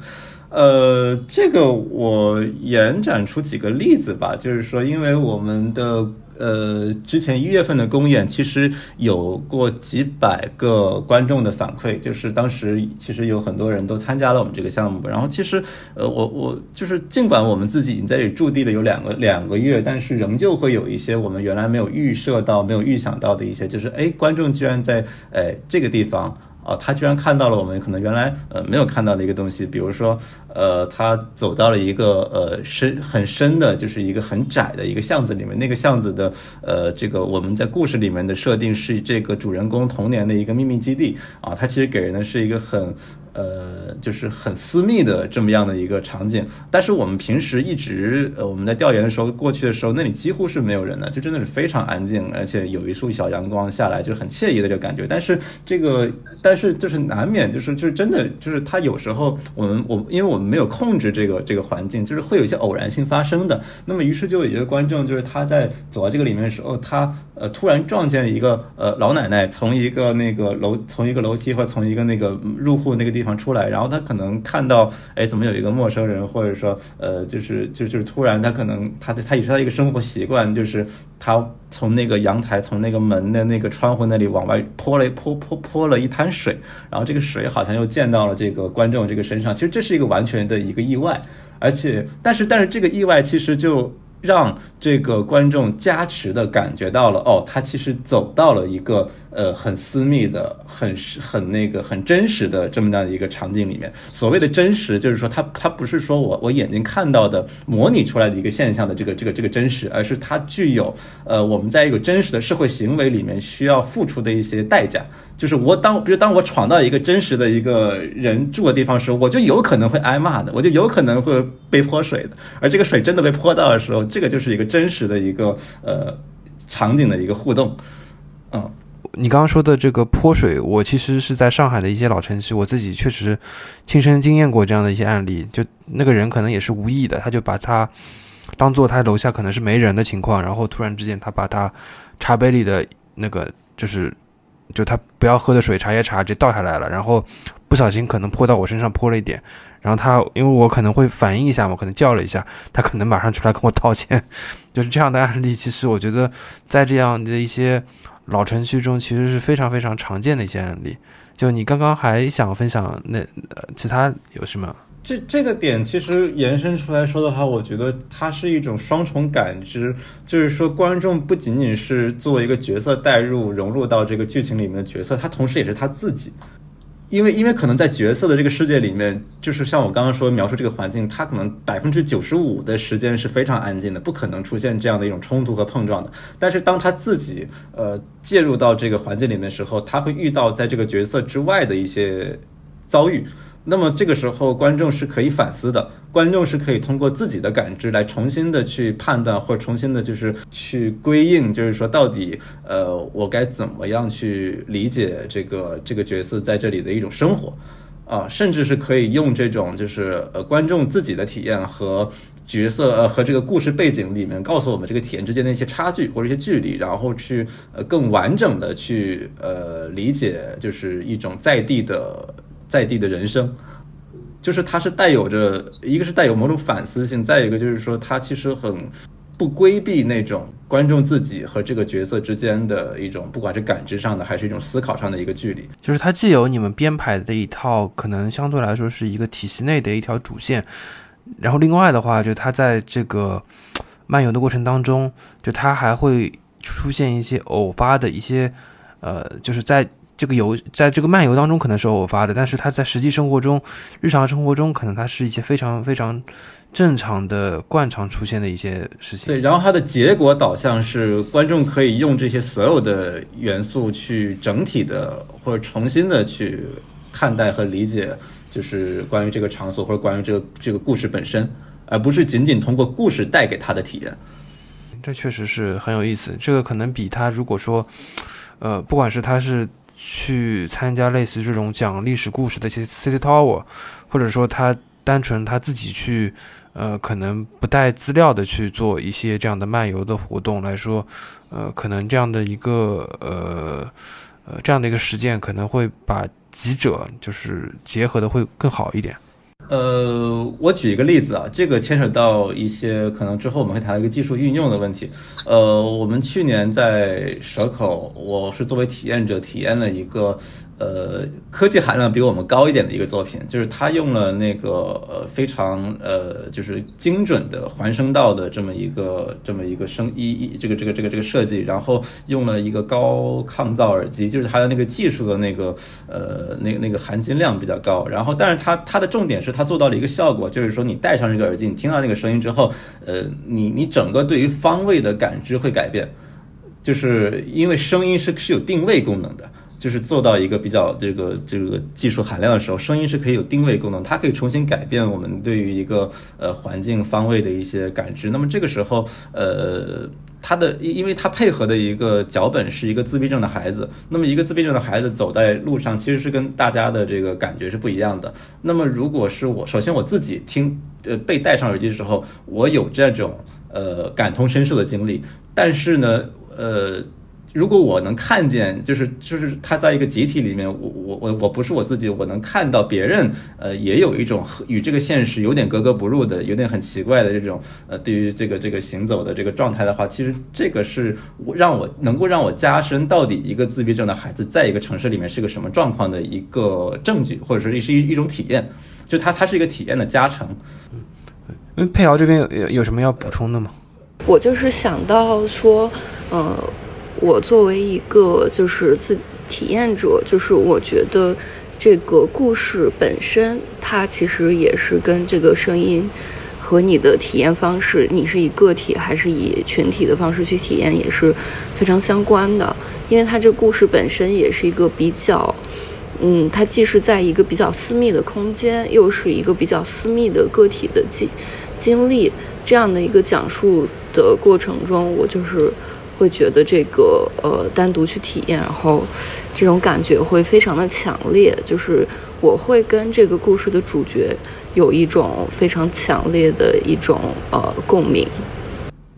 呃，这个我延展出几个例子吧，就是说，因为我们的。呃，之前一月份的公演其实有过几百个观众的反馈，就是当时其实有很多人都参加了我们这个项目。然后其实，呃，我我就是尽管我们自己已经在这里驻地了有两个两个月，但是仍旧会有一些我们原来没有预设到、没有预想到的一些，就是哎，观众居然在哎这个地方。啊，他居然看到了我们可能原来呃没有看到的一个东西，比如说呃，他走到了一个呃深很深的，就是一个很窄的一个巷子里面，那个巷子的呃这个我们在故事里面的设定是这个主人公童年的一个秘密基地啊，它其实给人的是一个很。呃，就是很私密的这么样的一个场景，但是我们平时一直呃我们在调研的时候，过去的时候那里几乎是没有人的，就真的是非常安静，而且有一束小阳光下来，就很惬意的这个感觉。但是这个，但是就是难免就是就是真的就是它有时候我们我因为我们没有控制这个这个环境，就是会有一些偶然性发生的。那么于是就有一个观众，就是他在走到这个里面的时候，他呃突然撞见一个呃老奶奶从一个那个楼从一个楼梯或从一个那个入户那个地。地方出来，然后他可能看到，哎，怎么有一个陌生人，或者说，呃，就是就就是突然，他可能他的他也是他一个生活习惯，就是他从那个阳台，从那个门的那个窗户那里往外泼了泼泼泼了一滩水，然后这个水好像又溅到了这个观众这个身上，其实这是一个完全的一个意外，而且但是但是这个意外其实就。让这个观众加持的感觉到了哦，他其实走到了一个呃很私密的、很很那个很真实的这么样的一个场景里面。所谓的真实，就是说他他不是说我我眼睛看到的模拟出来的一个现象的这个这个这个真实，而是它具有呃我们在一个真实的社会行为里面需要付出的一些代价。就是我当比如当我闯到一个真实的一个人住的地方时候，我就有可能会挨骂的，我就有可能会被泼水的。而这个水真的被泼到的时候，这个就是一个真实的一个呃场景的一个互动。嗯，你刚刚说的这个泼水，我其实是在上海的一些老城区，我自己确实亲身经验过这样的一些案例。就那个人可能也是无意的，他就把他当做他楼下可能是没人的情况，然后突然之间他把他茶杯里的那个就是。就他不要喝的水，茶叶茶直接倒下来了，然后不小心可能泼到我身上，泼了一点，然后他因为我可能会反应一下嘛，可能叫了一下，他可能马上出来跟我道歉，就是这样的案例。其实我觉得在这样的一些老城区中，其实是非常非常常见的一些案例。就你刚刚还想分享那其他有什么？这这个点其实延伸出来说的话，我觉得它是一种双重感知，就是说观众不仅仅是作为一个角色带入融入到这个剧情里面的角色，他同时也是他自己，因为因为可能在角色的这个世界里面，就是像我刚刚说描述这个环境，它可能百分之九十五的时间是非常安静的，不可能出现这样的一种冲突和碰撞的。但是当他自己呃介入到这个环境里面的时候，他会遇到在这个角色之外的一些遭遇。那么这个时候，观众是可以反思的，观众是可以通过自己的感知来重新的去判断，或者重新的就是去归应，就是说到底，呃，我该怎么样去理解这个这个角色在这里的一种生活，啊，甚至是可以用这种就是呃观众自己的体验和角色呃和这个故事背景里面告诉我们这个体验之间的一些差距或者一些距离，然后去呃更完整的去呃理解，就是一种在地的。在地的人生，就是它是带有着，一个是带有某种反思性，再一个就是说，它其实很不规避那种观众自己和这个角色之间的一种，不管是感知上的，还是一种思考上的一个距离。就是它既有你们编排的一套，可能相对来说是一个体系内的一条主线，然后另外的话，就它在这个漫游的过程当中，就它还会出现一些偶发的一些，呃，就是在。这个游在这个漫游当中可能是偶发的，但是它在实际生活中、日常生活中，可能它是一些非常非常正常的、惯常出现的一些事情。对，然后它的结果导向是观众可以用这些所有的元素去整体的或者重新的去看待和理解，就是关于这个场所或者关于这个这个故事本身，而不是仅仅通过故事带给他的体验。这确实是很有意思。这个可能比他如果说，呃，不管是他是。去参加类似这种讲历史故事的一些 City Tower，或者说他单纯他自己去，呃，可能不带资料的去做一些这样的漫游的活动来说，呃，可能这样的一个呃呃这样的一个实践可能会把几者就是结合的会更好一点。呃，我举一个例子啊，这个牵扯到一些可能之后我们会谈一个技术运用的问题。呃，我们去年在蛇口，我是作为体验者体验了一个呃，科技含量比我们高一点的一个作品，就是他用了那个呃非常呃就是精准的环声道的这么一个这么一个声一一这个这个这个这个设计，然后用了一个高抗噪耳机，就是它的那个技术的那个呃那那个含金量比较高。然后，但是它它的重点是它做到了一个效果，就是说你戴上这个耳机，你听到那个声音之后，呃，你你整个对于方位的感知会改变，就是因为声音是是有定位功能的。就是做到一个比较这个这个技术含量的时候，声音是可以有定位功能，它可以重新改变我们对于一个呃环境方位的一些感知。那么这个时候，呃，它的因为它配合的一个脚本是一个自闭症的孩子，那么一个自闭症的孩子走在路上，其实是跟大家的这个感觉是不一样的。那么如果是我，首先我自己听呃被戴上耳机的时候，我有这种呃感同身受的经历，但是呢，呃。如果我能看见，就是就是他在一个集体里面，我我我我不是我自己，我能看到别人，呃，也有一种与这个现实有点格格不入的，有点很奇怪的这种，呃，对于这个这个行走的这个状态的话，其实这个是让我能够让我加深到底一个自闭症的孩子在一个城市里面是个什么状况的一个证据，或者说是一一种体验，就它它是一个体验的加成。嗯，佩瑶这边有有有什么要补充的吗？我就是想到说，呃。我作为一个就是自体验者，就是我觉得这个故事本身，它其实也是跟这个声音和你的体验方式，你是以个体还是以群体的方式去体验，也是非常相关的。因为它这故事本身也是一个比较，嗯，它既是在一个比较私密的空间，又是一个比较私密的个体的经经历这样的一个讲述的过程中，我就是。会觉得这个呃单独去体验，然后这种感觉会非常的强烈，就是我会跟这个故事的主角有一种非常强烈的一种呃共鸣。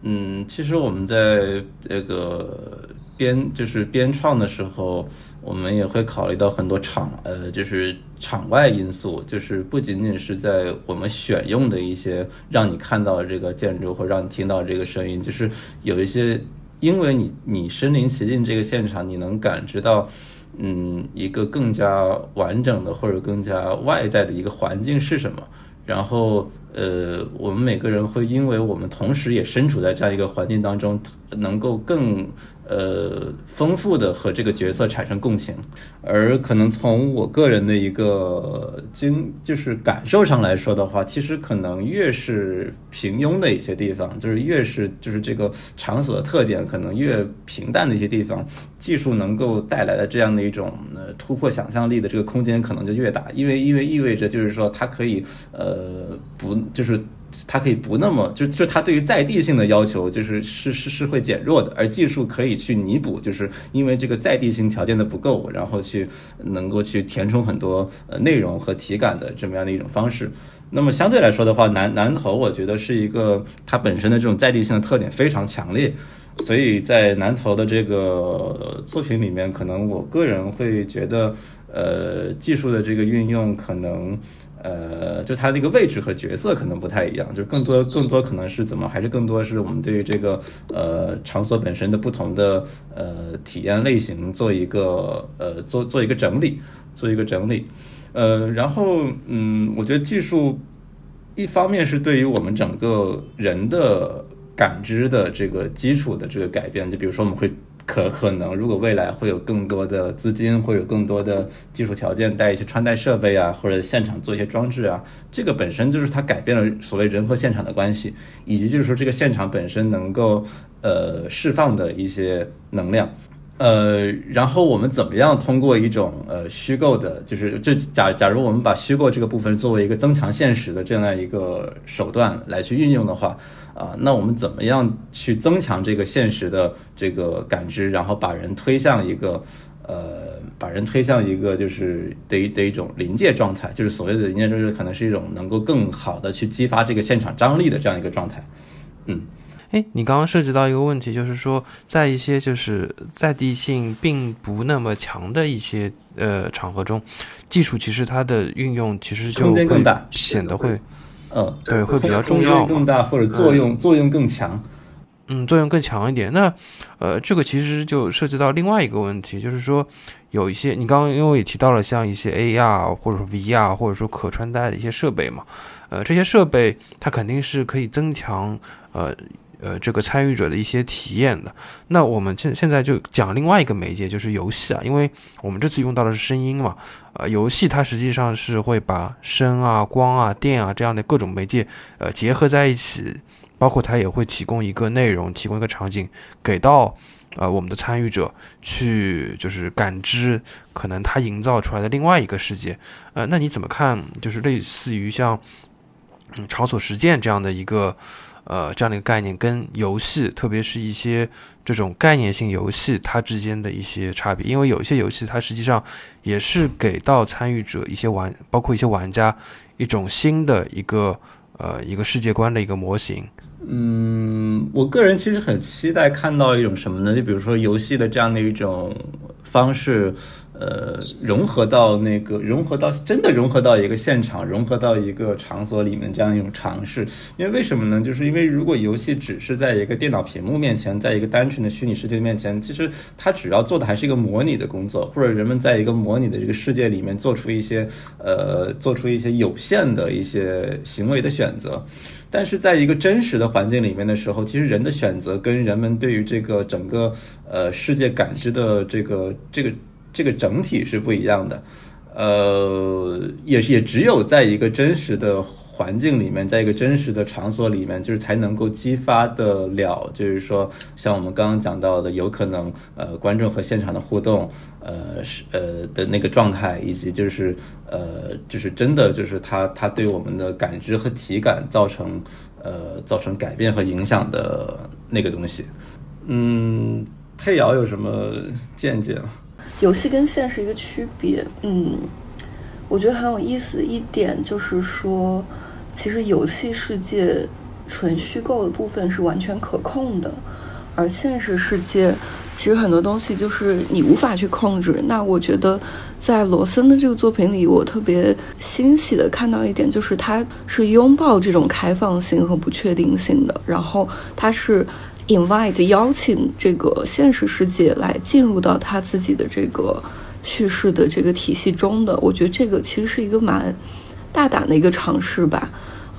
嗯，其实我们在那个编就是编创的时候，我们也会考虑到很多场呃就是场外因素，就是不仅仅是在我们选用的一些让你看到这个建筑或让你听到这个声音，就是有一些。因为你你身临其境这个现场，你能感知到，嗯，一个更加完整的或者更加外在的一个环境是什么。然后，呃，我们每个人会因为我们同时也身处在这样一个环境当中，能够更。呃，丰富的和这个角色产生共情，而可能从我个人的一个经就是感受上来说的话，其实可能越是平庸的一些地方，就是越是就是这个场所的特点可能越平淡的一些地方，技术能够带来的这样的一种呃突破想象力的这个空间可能就越大，因为因为意味着就是说它可以呃不就是。它可以不那么就就它对于在地性的要求就是是是是会减弱的，而技术可以去弥补，就是因为这个在地性条件的不够，然后去能够去填充很多呃内容和体感的这么样的一种方式。那么相对来说的话，南南头我觉得是一个它本身的这种在地性的特点非常强烈，所以在南头的这个作品里面，可能我个人会觉得，呃，技术的这个运用可能。呃，就它那个位置和角色可能不太一样，就更多更多可能是怎么，还是更多是我们对于这个呃场所本身的不同的呃体验类型做一个呃做做一个整理，做一个整理，呃，然后嗯，我觉得技术一方面是对于我们整个人的感知的这个基础的这个改变，就比如说我们会。可可能，如果未来会有更多的资金，会有更多的技术条件，带一些穿戴设备啊，或者现场做一些装置啊，这个本身就是它改变了所谓人和现场的关系，以及就是说这个现场本身能够呃释放的一些能量。呃，然后我们怎么样通过一种呃虚构的，就是就假假如我们把虚构这个部分作为一个增强现实的这样一个手段来去运用的话，啊，那我们怎么样去增强这个现实的这个感知，然后把人推向一个呃，把人推向一个就是的的一种临界状态，就是所谓的临界就是可能是一种能够更好的去激发这个现场张力的这样一个状态，嗯。哎，你刚刚涉及到一个问题，就是说，在一些就是在地性并不那么强的一些呃场合中，技术其实它的运用其实就会显得会，嗯，对，会比较重要，更大或者作用作用更强。嗯作用更强一点。那呃，这个其实就涉及到另外一个问题，就是说有一些你刚刚因为也提到了像一些 AR 或者说 VR 或者说可穿戴的一些设备嘛，呃，这些设备它肯定是可以增强呃。呃，这个参与者的一些体验的，那我们现现在就讲另外一个媒介，就是游戏啊，因为我们这次用到的是声音嘛，呃，游戏它实际上是会把声啊、光啊、电啊这样的各种媒介呃结合在一起，包括它也会提供一个内容，提供一个场景给到呃我们的参与者去就是感知，可能它营造出来的另外一个世界，呃，那你怎么看？就是类似于像嗯场所实践这样的一个。呃，这样的一个概念跟游戏，特别是一些这种概念性游戏，它之间的一些差别。因为有一些游戏，它实际上也是给到参与者一些玩，包括一些玩家一种新的一个呃一个世界观的一个模型。嗯，我个人其实很期待看到一种什么呢？就比如说游戏的这样的一种方式。呃，融合到那个，融合到真的融合到一个现场，融合到一个场所里面这样一种尝试。因为为什么呢？就是因为如果游戏只是在一个电脑屏幕面前，在一个单纯的虚拟世界面前，其实它主要做的还是一个模拟的工作，或者人们在一个模拟的这个世界里面做出一些呃，做出一些有限的一些行为的选择。但是在一个真实的环境里面的时候，其实人的选择跟人们对于这个整个呃世界感知的这个这个。这个整体是不一样的，呃，也是也只有在一个真实的环境里面，在一个真实的场所里面，就是才能够激发得了，就是说，像我们刚刚讲到的，有可能呃，观众和现场的互动，呃，是呃的那个状态，以及就是呃，就是真的就是他他对我们的感知和体感造成呃造成改变和影响的那个东西。嗯，佩瑶有什么见解吗？游戏跟现实一个区别，嗯，我觉得很有意思的一点就是说，其实游戏世界纯虚构的部分是完全可控的，而现实世界其实很多东西就是你无法去控制。那我觉得在罗森的这个作品里，我特别欣喜的看到一点，就是他是拥抱这种开放性和不确定性的，然后他是。Invite 邀请这个现实世界来进入到他自己的这个叙事的这个体系中的，我觉得这个其实是一个蛮大胆的一个尝试吧。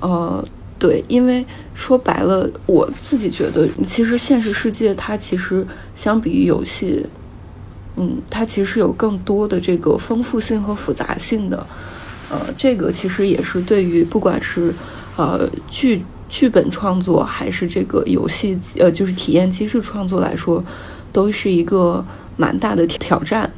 呃，对，因为说白了，我自己觉得，其实现实世界它其实相比于游戏，嗯，它其实有更多的这个丰富性和复杂性的。呃，这个其实也是对于不管是呃剧。剧本创作还是这个游戏，呃，就是体验机制创作来说，都是一个蛮大的挑战。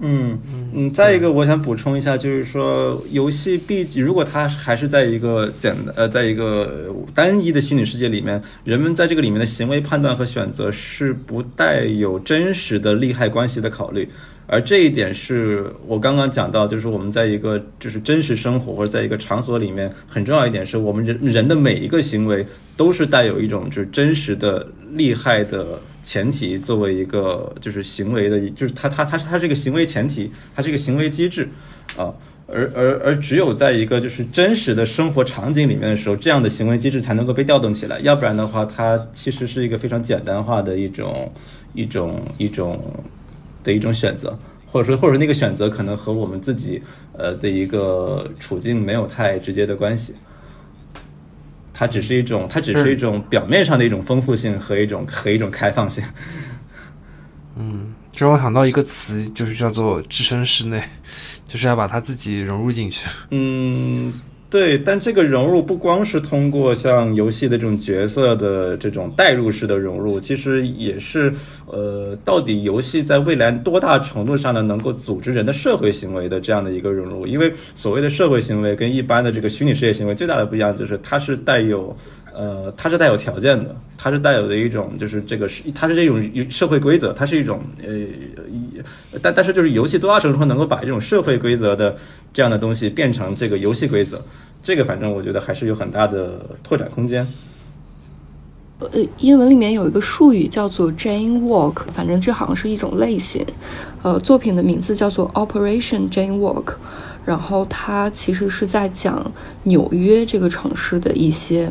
嗯嗯，再一个，我想补充一下，就是说，游戏毕竟如果它还是在一个简呃，在一个单一的虚拟世界里面，人们在这个里面的行为判断和选择是不带有真实的利害关系的考虑。而这一点是我刚刚讲到，就是我们在一个就是真实生活或者在一个场所里面，很重要一点是我们人人的每一个行为都是带有一种就是真实的利害的前提作为一个就是行为的，就是它它它它这个行为前提，它是一个行为机制啊，而而而只有在一个就是真实的生活场景里面的时候，这样的行为机制才能够被调动起来，要不然的话，它其实是一个非常简单化的一种一种一种。的一种选择，或者说，或者那个选择可能和我们自己呃的一个处境没有太直接的关系，它只是一种，它只是一种表面上的一种丰富性和一种和一种开放性。嗯，这让我想到一个词，就是叫做置身事内，就是要把它自己融入进去。嗯。对，但这个融入不光是通过像游戏的这种角色的这种代入式的融入，其实也是，呃，到底游戏在未来多大程度上呢能够组织人的社会行为的这样的一个融入？因为所谓的社会行为跟一般的这个虚拟世界行为最大的不一样就是它是带有。呃，它是带有条件的，它是带有的一种，就是这个是，它是这种社会规则，它是一种，呃，但但是就是游戏多大程度上能够把这种社会规则的这样的东西变成这个游戏规则，这个反正我觉得还是有很大的拓展空间。呃，英文里面有一个术语叫做 Jane Walk，反正这好像是一种类型。呃，作品的名字叫做 Operation Jane Walk。然后它其实是在讲纽约这个城市的一些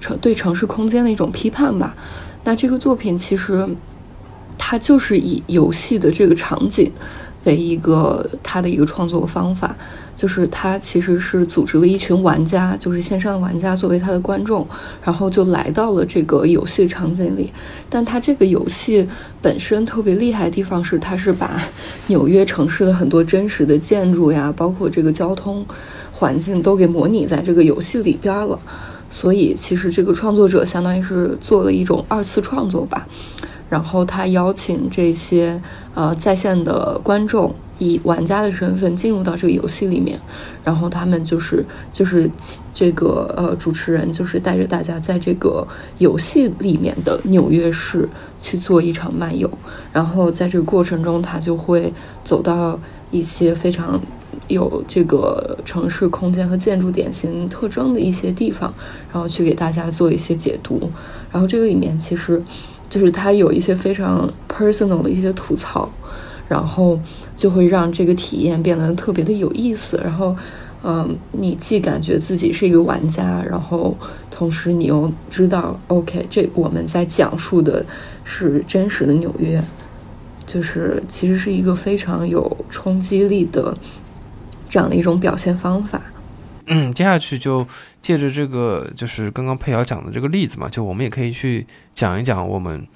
城对城市空间的一种批判吧。那这个作品其实它就是以游戏的这个场景为一个他的一个创作方法。就是他其实是组织了一群玩家，就是线上玩家作为他的观众，然后就来到了这个游戏场景里。但他这个游戏本身特别厉害的地方是，他是把 纽约城市的很多真实的建筑呀，包括这个交通环境都给模拟在这个游戏里边了。所以其实这个创作者相当于是做了一种二次创作吧。然后他邀请这些呃在线的观众。以玩家的身份进入到这个游戏里面，然后他们就是就是这个呃主持人就是带着大家在这个游戏里面的纽约市去做一场漫游，然后在这个过程中，他就会走到一些非常有这个城市空间和建筑典型特征的一些地方，然后去给大家做一些解读。然后这个里面其实就是他有一些非常 personal 的一些吐槽。然后就会让这个体验变得特别的有意思。然后，嗯，你既感觉自己是一个玩家，然后同时你又知道，OK，这我们在讲述的是真实的纽约，就是其实是一个非常有冲击力的这样的一种表现方法。嗯，接下去就借着这个，就是刚刚佩瑶讲的这个例子嘛，就我们也可以去讲一讲我们，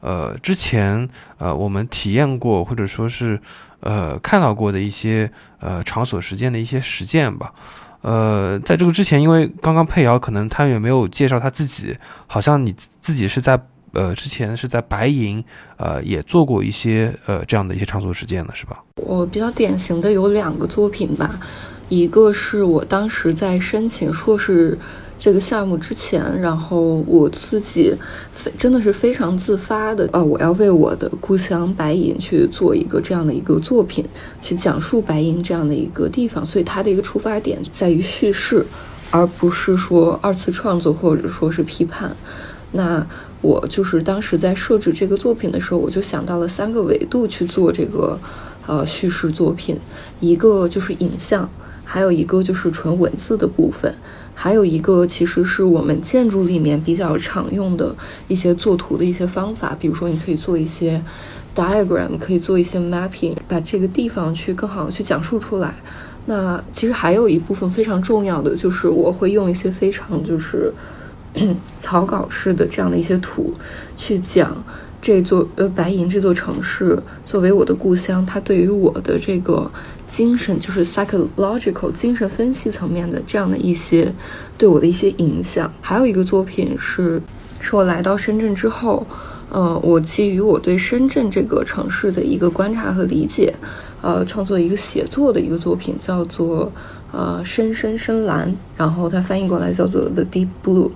呃，之前呃我们体验过或者说是呃看到过的一些呃场所实践的一些实践吧。呃，在这个之前，因为刚刚佩瑶可能他也没有介绍他自己，好像你自己是在呃之前是在白银呃也做过一些呃这样的一些场所实践的是吧？我比较典型的有两个作品吧。一个是我当时在申请硕士这个项目之前，然后我自己非真的是非常自发的啊，我要为我的故乡白银去做一个这样的一个作品，去讲述白银这样的一个地方，所以它的一个出发点在于叙事，而不是说二次创作或者说是批判。那我就是当时在设置这个作品的时候，我就想到了三个维度去做这个呃叙事作品，一个就是影像。还有一个就是纯文字的部分，还有一个其实是我们建筑里面比较常用的一些作图的一些方法，比如说你可以做一些 diagram，可以做一些 mapping，把这个地方去更好的去讲述出来。那其实还有一部分非常重要的就是我会用一些非常就是 草稿式的这样的一些图去讲这座呃白银这座城市作为我的故乡，它对于我的这个。精神就是 psychological 精神分析层面的这样的一些对我的一些影响。还有一个作品是，是我来到深圳之后，呃，我基于我对深圳这个城市的一个观察和理解，呃，创作一个写作的一个作品，叫做呃深深深蓝，然后它翻译过来叫做 The Deep Blue。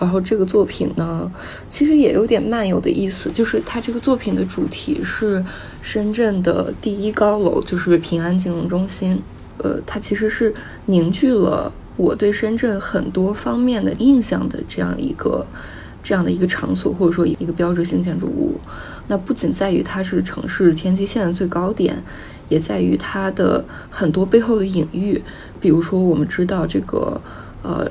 然后这个作品呢，其实也有点漫游的意思，就是它这个作品的主题是深圳的第一高楼，就是平安金融中心。呃，它其实是凝聚了我对深圳很多方面的印象的这样一个这样的一个场所，或者说一个标志性建筑物。那不仅在于它是城市天际线的最高点，也在于它的很多背后的隐喻，比如说我们知道这个呃。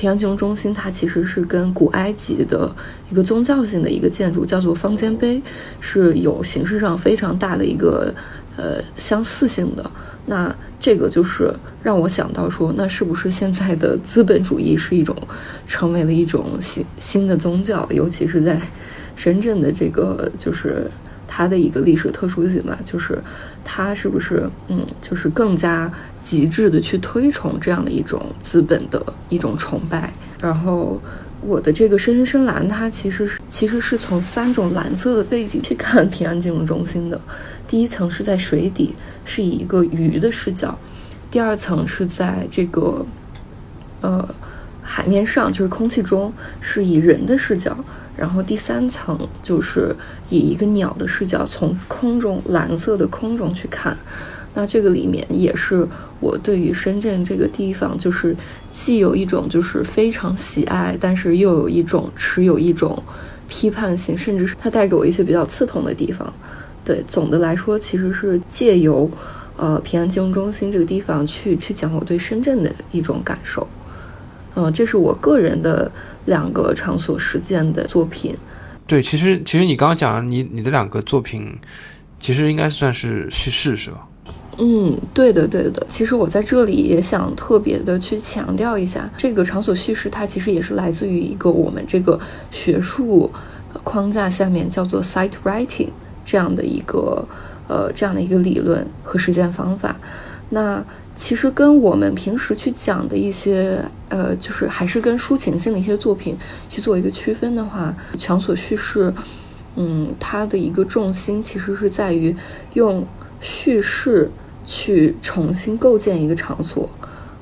平安金融中心，它其实是跟古埃及的一个宗教性的一个建筑，叫做方尖碑，是有形式上非常大的一个呃相似性的。那这个就是让我想到说，那是不是现在的资本主义是一种成为了一种新新的宗教？尤其是在深圳的这个就是它的一个历史特殊性吧，就是。它是不是嗯，就是更加极致的去推崇这样的一种资本的一种崇拜？然后我的这个深深深蓝，它其实是其实是从三种蓝色的背景去看平安金融中心的。第一层是在水底，是以一个鱼的视角；第二层是在这个呃海面上，就是空气中，是以人的视角。然后第三层就是以一个鸟的视角，从空中蓝色的空中去看，那这个里面也是我对于深圳这个地方，就是既有一种就是非常喜爱，但是又有一种持有一种批判性，甚至是它带给我一些比较刺痛的地方。对，总的来说，其实是借由呃平安金融中心这个地方去去讲我对深圳的一种感受。嗯，这是我个人的两个场所实践的作品。对，其实其实你刚刚讲你你的两个作品，其实应该算是叙事是吧？嗯，对的，对的。其实我在这里也想特别的去强调一下，这个场所叙事它其实也是来自于一个我们这个学术框架下面叫做 site writing 这样的一个呃这样的一个理论和实践方法。那其实跟我们平时去讲的一些呃，就是还是跟抒情性的一些作品去做一个区分的话，场所叙事，嗯，它的一个重心其实是在于用叙事。去重新构建一个场所，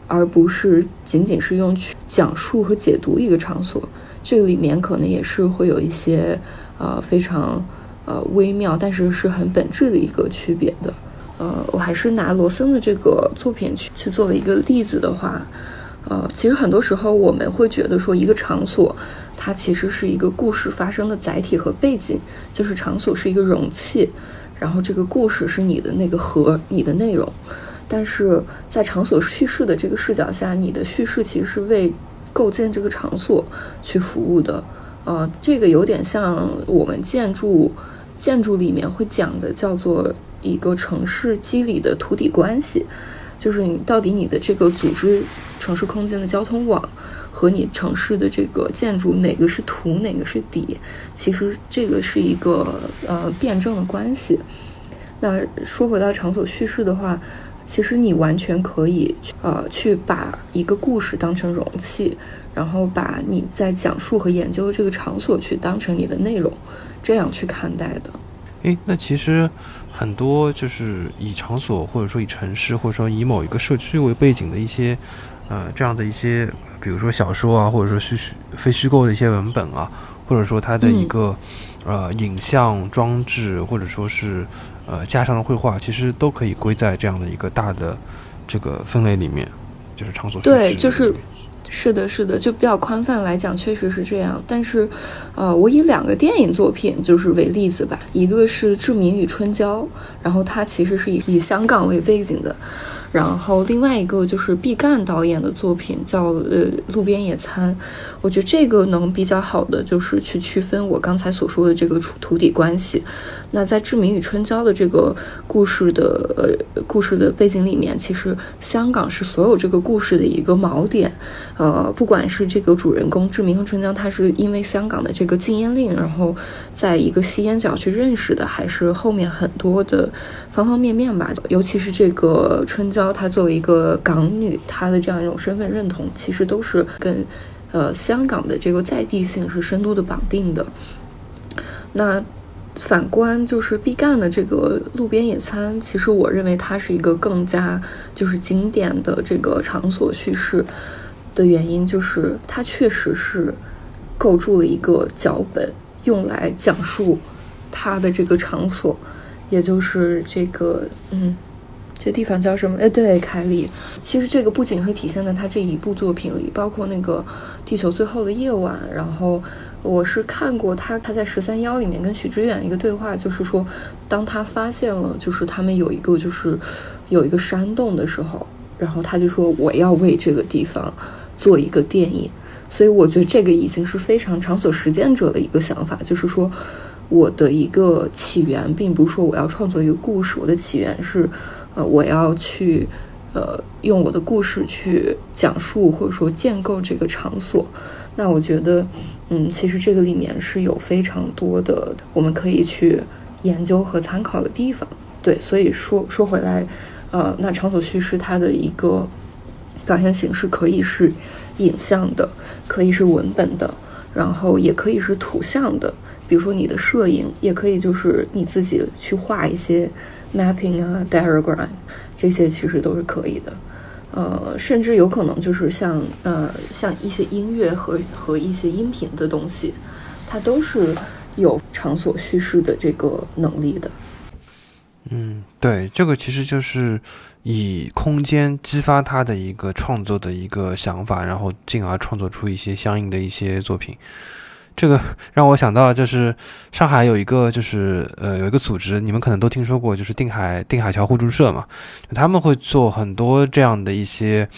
而不是仅仅是用去讲述和解读一个场所。这个里面可能也是会有一些呃非常呃微妙，但是是很本质的一个区别的。呃，我还是拿罗森的这个作品去去做了一个例子的话，呃，其实很多时候我们会觉得说一个场所它其实是一个故事发生的载体和背景，就是场所是一个容器。然后这个故事是你的那个核，你的内容，但是在场所叙事的这个视角下，你的叙事其实是为构建这个场所去服务的。呃，这个有点像我们建筑建筑里面会讲的，叫做一个城市机理的土底关系，就是你到底你的这个组织城市空间的交通网。和你城市的这个建筑哪个是土，哪个是底，其实这个是一个呃辩证的关系。那说回到场所叙事的话，其实你完全可以呃去把一个故事当成容器，然后把你在讲述和研究这个场所去当成你的内容，这样去看待的。诶，那其实很多就是以场所或者说以城市或者说以某一个社区为背景的一些呃这样的一些。比如说小说啊，或者说虚虚非虚构的一些文本啊，或者说它的一个呃影像装置，或者说是呃加上的绘画，其实都可以归在这样的一个大的这个分类里面，就是场所。对，就是是的，是的，就比较宽泛来讲，确实是这样。但是，呃，我以两个电影作品就是为例子吧，一个是《志明与春娇》，然后它其实是以以香港为背景的。然后另外一个就是毕赣导演的作品叫呃路边野餐，我觉得这个能比较好的就是去区分我刚才所说的这个土土底关系。那在志明与春娇的这个故事的呃故事的背景里面，其实香港是所有这个故事的一个锚点。呃，不管是这个主人公志明和春娇，他是因为香港的这个禁烟令，然后在一个吸烟角去认识的，还是后面很多的方方面面吧。尤其是这个春娇，她作为一个港女，她的这样一种身份认同，其实都是跟呃香港的这个在地性是深度的绑定的。那。反观就是毕赣的这个路边野餐，其实我认为它是一个更加就是经典的这个场所叙事的原因，就是它确实是构筑了一个脚本，用来讲述他的这个场所，也就是这个嗯，这地方叫什么？哎，对，凯里。其实这个不仅是体现在他这一部作品里，包括那个《地球最后的夜晚》，然后。我是看过他，他在十三幺里面跟许知远一个对话，就是说，当他发现了就是他们有一个就是有一个山洞的时候，然后他就说我要为这个地方做一个电影。所以我觉得这个已经是非常场所实践者的一个想法，就是说我的一个起源，并不是说我要创作一个故事，我的起源是呃我要去呃用我的故事去讲述或者说建构这个场所。那我觉得。嗯，其实这个里面是有非常多的我们可以去研究和参考的地方。对，所以说说回来，呃，那场所叙事它的一个表现形式可以是影像的，可以是文本的，然后也可以是图像的，比如说你的摄影，也可以就是你自己去画一些 mapping 啊，diagram，这些其实都是可以的。呃，甚至有可能就是像呃，像一些音乐和和一些音频的东西，它都是有场所叙事的这个能力的。嗯，对，这个其实就是以空间激发他的一个创作的一个想法，然后进而创作出一些相应的一些作品。这个让我想到，就是上海有一个，就是呃，有一个组织，你们可能都听说过，就是定海定海桥互助社嘛。他们会做很多这样的一些，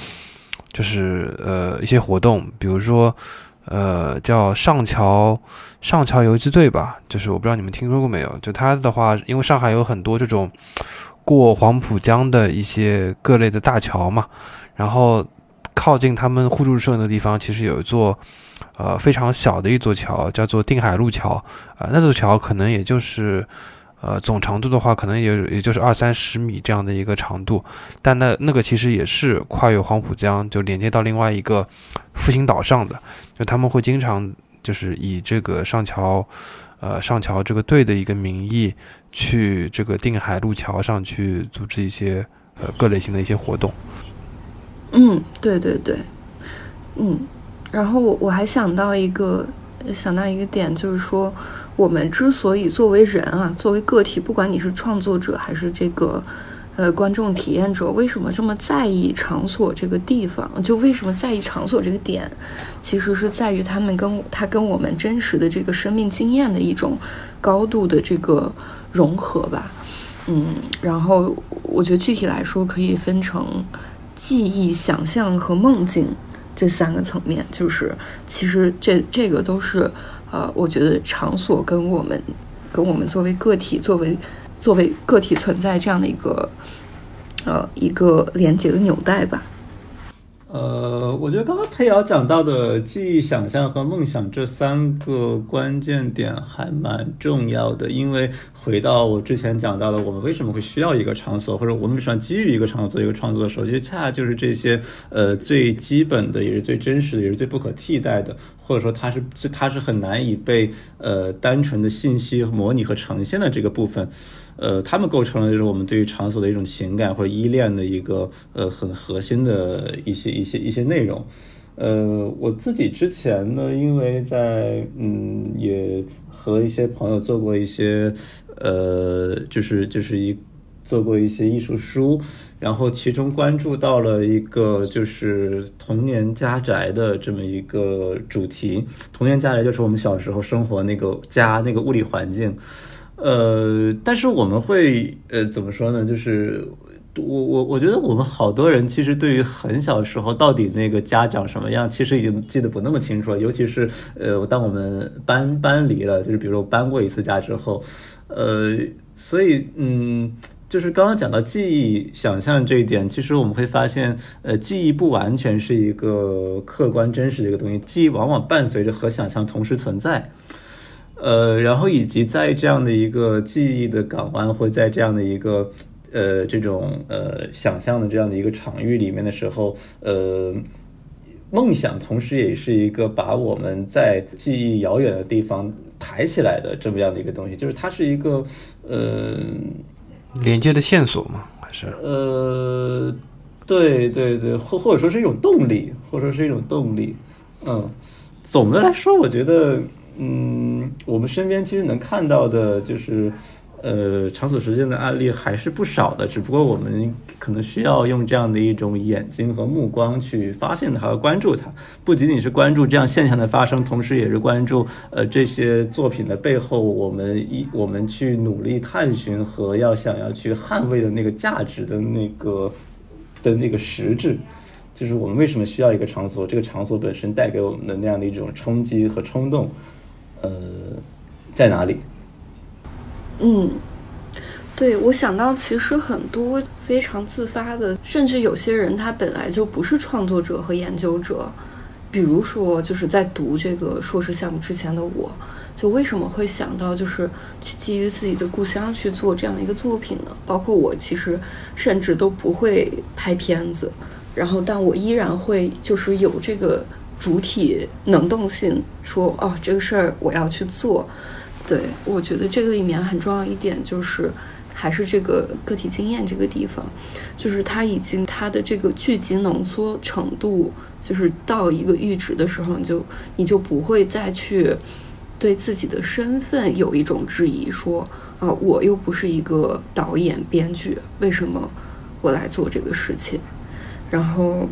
就是呃一些活动，比如说呃叫上桥上桥游击队吧，就是我不知道你们听说过没有？就它的话，因为上海有很多这种过黄浦江的一些各类的大桥嘛，然后靠近他们互助社的地方，其实有一座呃非常小的一座桥，叫做定海路桥啊，那座桥可能也就是。呃，总长度的话，可能也也就是二三十米这样的一个长度，但那那个其实也是跨越黄浦江，就连接到另外一个复兴岛上的。就他们会经常就是以这个上桥，呃，上桥这个队的一个名义，去这个定海路桥上去组织一些呃各类型的一些活动。嗯，对对对，嗯，然后我我还想到一个想到一个点，就是说。我们之所以作为人啊，作为个体，不管你是创作者还是这个，呃，观众体验者，为什么这么在意场所这个地方？就为什么在意场所这个点？其实是在于他们跟他跟我们真实的这个生命经验的一种高度的这个融合吧。嗯，然后我觉得具体来说可以分成记忆、想象和梦境这三个层面。就是其实这这个都是。呃，我觉得场所跟我们，跟我们作为个体，作为作为个体存在这样的一个，呃，一个连接的纽带吧。呃，我觉得刚刚裴瑶讲到的记忆、想象和梦想这三个关键点还蛮重要的，因为回到我之前讲到的，我们为什么会需要一个场所，或者我们为什么基于一个场所做一个创作的时候，其实恰恰就是这些呃最基本的，也是最真实的，也是最不可替代的，或者说它是它是很难以被呃单纯的信息模拟和呈现的这个部分。呃，他们构成了就是我们对于场所的一种情感或者依恋的一个呃很核心的一些一些一些内容。呃，我自己之前呢，因为在嗯也和一些朋友做过一些呃就是就是一做过一些艺术书，然后其中关注到了一个就是童年家宅的这么一个主题。童年家宅就是我们小时候生活那个家那个物理环境。呃，但是我们会呃怎么说呢？就是我我我觉得我们好多人其实对于很小时候到底那个家长什么样，其实已经记得不那么清楚了。尤其是呃，当我们搬搬离了，就是比如说搬过一次家之后，呃，所以嗯，就是刚刚讲到记忆、想象这一点，其实我们会发现，呃，记忆不完全是一个客观真实的一个东西，记忆往往伴随着和想象同时存在。呃，然后以及在这样的一个记忆的港湾，或在这样的一个呃这种呃想象的这样的一个场域里面的时候，呃，梦想同时也是一个把我们在记忆遥远的地方抬起来的这么样的一个东西，就是它是一个呃连接的线索吗？还是呃，对对对，或或者说是一种动力，或者说是一种动力。嗯，总的来说，我觉得。嗯，我们身边其实能看到的，就是，呃，场所实践的案例还是不少的。只不过我们可能需要用这样的一种眼睛和目光去发现它和关注它，不仅仅是关注这样现象的发生，同时也是关注呃这些作品的背后，我们一我们去努力探寻和要想要去捍卫的那个价值的那个的那个实质，就是我们为什么需要一个场所，这个场所本身带给我们的那样的一种冲击和冲动。呃，在哪里？嗯，对，我想到其实很多非常自发的，甚至有些人他本来就不是创作者和研究者，比如说就是在读这个硕士项目之前的我，就为什么会想到就是去基于自己的故乡去做这样一个作品呢？包括我其实甚至都不会拍片子，然后但我依然会就是有这个。主体能动性说哦，这个事儿我要去做。对我觉得这个里面很重要一点就是，还是这个个体经验这个地方，就是它已经它的这个聚集浓缩程度，就是到一个阈值的时候，你就你就不会再去对自己的身份有一种质疑，说啊，我又不是一个导演编剧，为什么我来做这个事情？然后。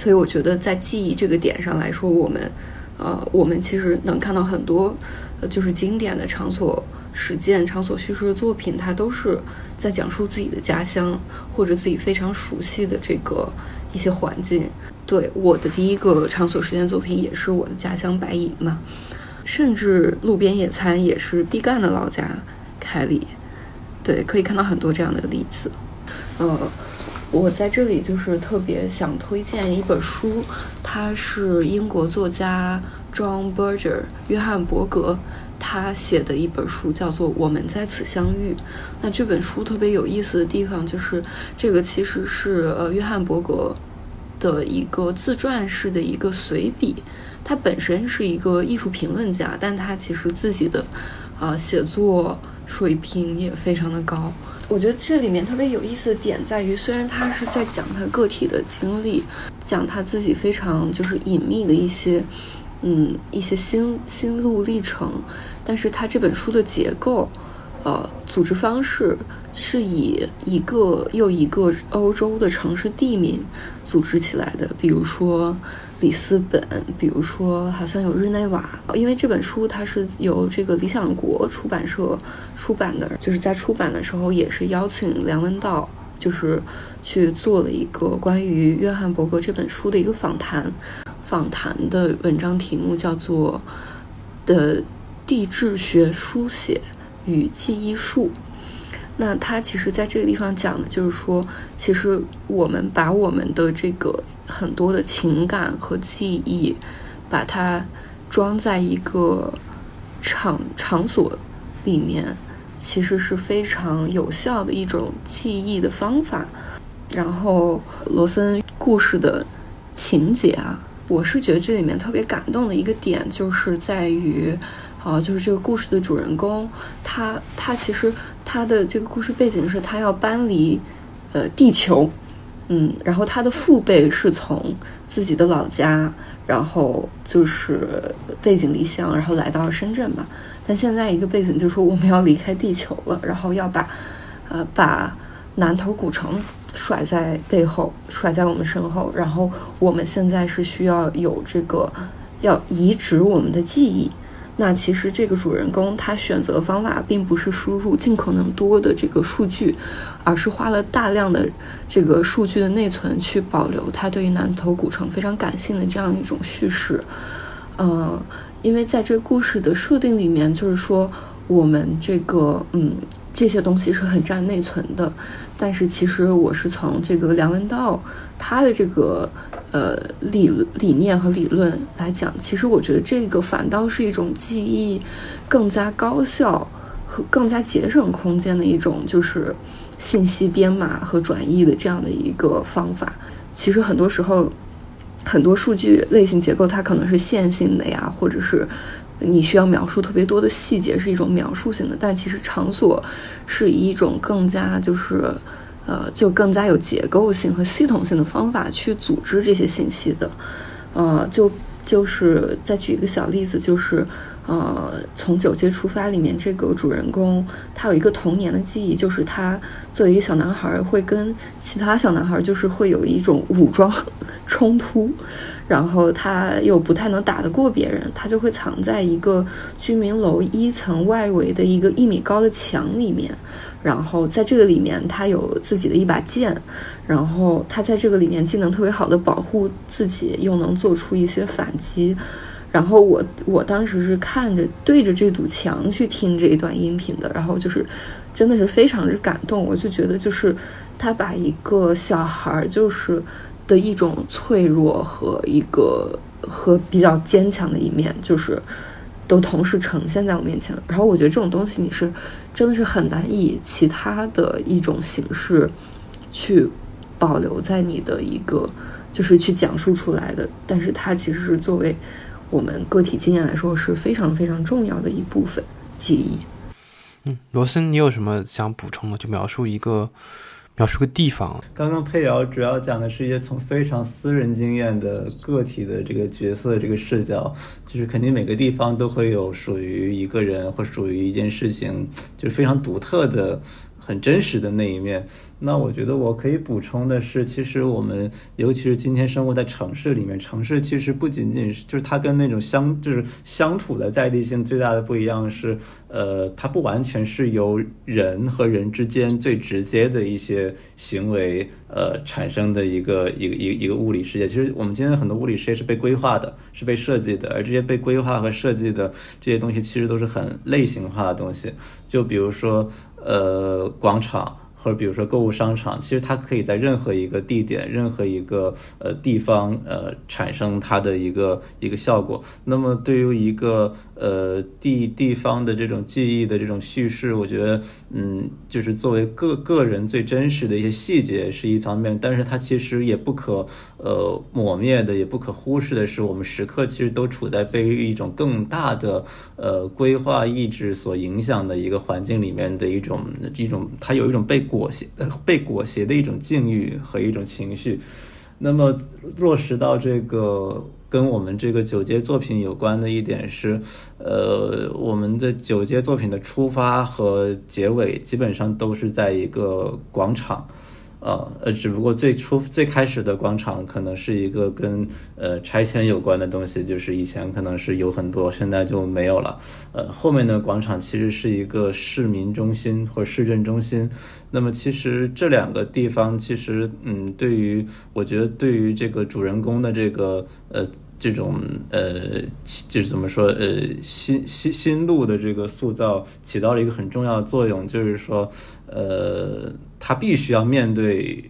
所以我觉得，在记忆这个点上来说，我们，呃，我们其实能看到很多，呃，就是经典的场所实践、场所叙事的作品，它都是在讲述自己的家乡或者自己非常熟悉的这个一些环境。对，我的第一个场所实践作品也是我的家乡白银嘛，甚至路边野餐也是毕赣的老家凯里。对，可以看到很多这样的例子。呃，我在这里就是特别想推荐一本书，它是英国作家 John Berger 约翰伯格他写的一本书，叫做《我们在此相遇》。那这本书特别有意思的地方就是，这个其实是呃约翰伯格的一个自传式的一个随笔。他本身是一个艺术评论家，但他其实自己的啊写作。水平也非常的高，我觉得这里面特别有意思的点在于，虽然他是在讲他个体的经历，讲他自己非常就是隐秘的一些，嗯，一些心心路历程，但是他这本书的结构，呃，组织方式是以一个又一个欧洲的城市地名组织起来的，比如说。里斯本，比如说，好像有日内瓦，因为这本书它是由这个理想国出版社出版的，就是在出版的时候也是邀请梁文道，就是去做了一个关于约翰伯格这本书的一个访谈，访谈的文章题目叫做《的地质学书写与记忆术》。那他其实在这个地方讲的就是说，其实我们把我们的这个很多的情感和记忆，把它装在一个场场所里面，其实是非常有效的一种记忆的方法。然后罗森故事的情节啊，我是觉得这里面特别感动的一个点，就是在于。好，就是这个故事的主人公，他他其实他的这个故事背景是他要搬离，呃，地球，嗯，然后他的父辈是从自己的老家，然后就是背井离乡，然后来到了深圳吧。但现在一个背景就是说我们要离开地球了，然后要把，呃，把南头古城甩在背后，甩在我们身后，然后我们现在是需要有这个要移植我们的记忆。那其实这个主人公他选择的方法并不是输入尽可能多的这个数据，而是花了大量的这个数据的内存去保留他对于南头古城非常感性的这样一种叙事。嗯，因为在这个故事的设定里面，就是说我们这个嗯这些东西是很占内存的，但是其实我是从这个梁文道他的这个。呃，理理念和理论来讲，其实我觉得这个反倒是一种记忆更加高效和更加节省空间的一种，就是信息编码和转译的这样的一个方法。其实很多时候，很多数据类型结构它可能是线性的呀，或者是你需要描述特别多的细节，是一种描述性的。但其实场所是以一种更加就是。呃，就更加有结构性和系统性的方法去组织这些信息的，呃，就就是再举一个小例子，就是呃，从九阶出发里面这个主人公他有一个童年的记忆，就是他作为一个小男孩会跟其他小男孩就是会有一种武装冲突，然后他又不太能打得过别人，他就会藏在一个居民楼一层外围的一个一米高的墙里面。然后在这个里面，他有自己的一把剑，然后他在这个里面既能特别好的保护自己，又能做出一些反击。然后我我当时是看着对着这堵墙去听这一段音频的，然后就是真的是非常之感动。我就觉得就是他把一个小孩儿就是的一种脆弱和一个和比较坚强的一面，就是。都同时呈现在我面前，然后我觉得这种东西你是真的是很难以其他的一种形式去保留在你的一个就是去讲述出来的，但是它其实是作为我们个体经验来说是非常非常重要的一部分记忆。嗯，罗森，你有什么想补充的？就描述一个。描述个地方。刚刚佩瑶主要讲的是一些从非常私人经验的个体的这个角色的这个视角，就是肯定每个地方都会有属于一个人或属于一件事情，就是非常独特的。很真实的那一面。那我觉得我可以补充的是，其实我们尤其是今天生活在城市里面，城市其实不仅仅是，就是它跟那种相，就是相处的在地性最大的不一样是，呃，它不完全是由人和人之间最直接的一些行为呃产生的一个一个一一个物理世界。其实我们今天很多物理世界是被规划的，是被设计的，而这些被规划和设计的这些东西，其实都是很类型化的东西。就比如说呃广场。或者比如说购物商场，其实它可以在任何一个地点、任何一个呃地方呃产生它的一个一个效果。那么对于一个呃地地方的这种记忆的这种叙事，我觉得嗯，就是作为个个人最真实的一些细节是一方面，但是它其实也不可呃抹灭的，也不可忽视的是，我们时刻其实都处在被一种更大的呃规划意志所影响的一个环境里面的一种一种，它有一种被。裹挟呃被裹挟的一种境遇和一种情绪，那么落实到这个跟我们这个九阶作品有关的一点是，呃，我们的九阶作品的出发和结尾基本上都是在一个广场。呃呃，只不过最初最开始的广场可能是一个跟呃拆迁有关的东西，就是以前可能是有很多，现在就没有了。呃，后面的广场其实是一个市民中心或市政中心。那么其实这两个地方，其实嗯，对于我觉得对于这个主人公的这个呃。这种呃，就是怎么说呃，心心心路的这个塑造起到了一个很重要的作用，就是说，呃，他必须要面对。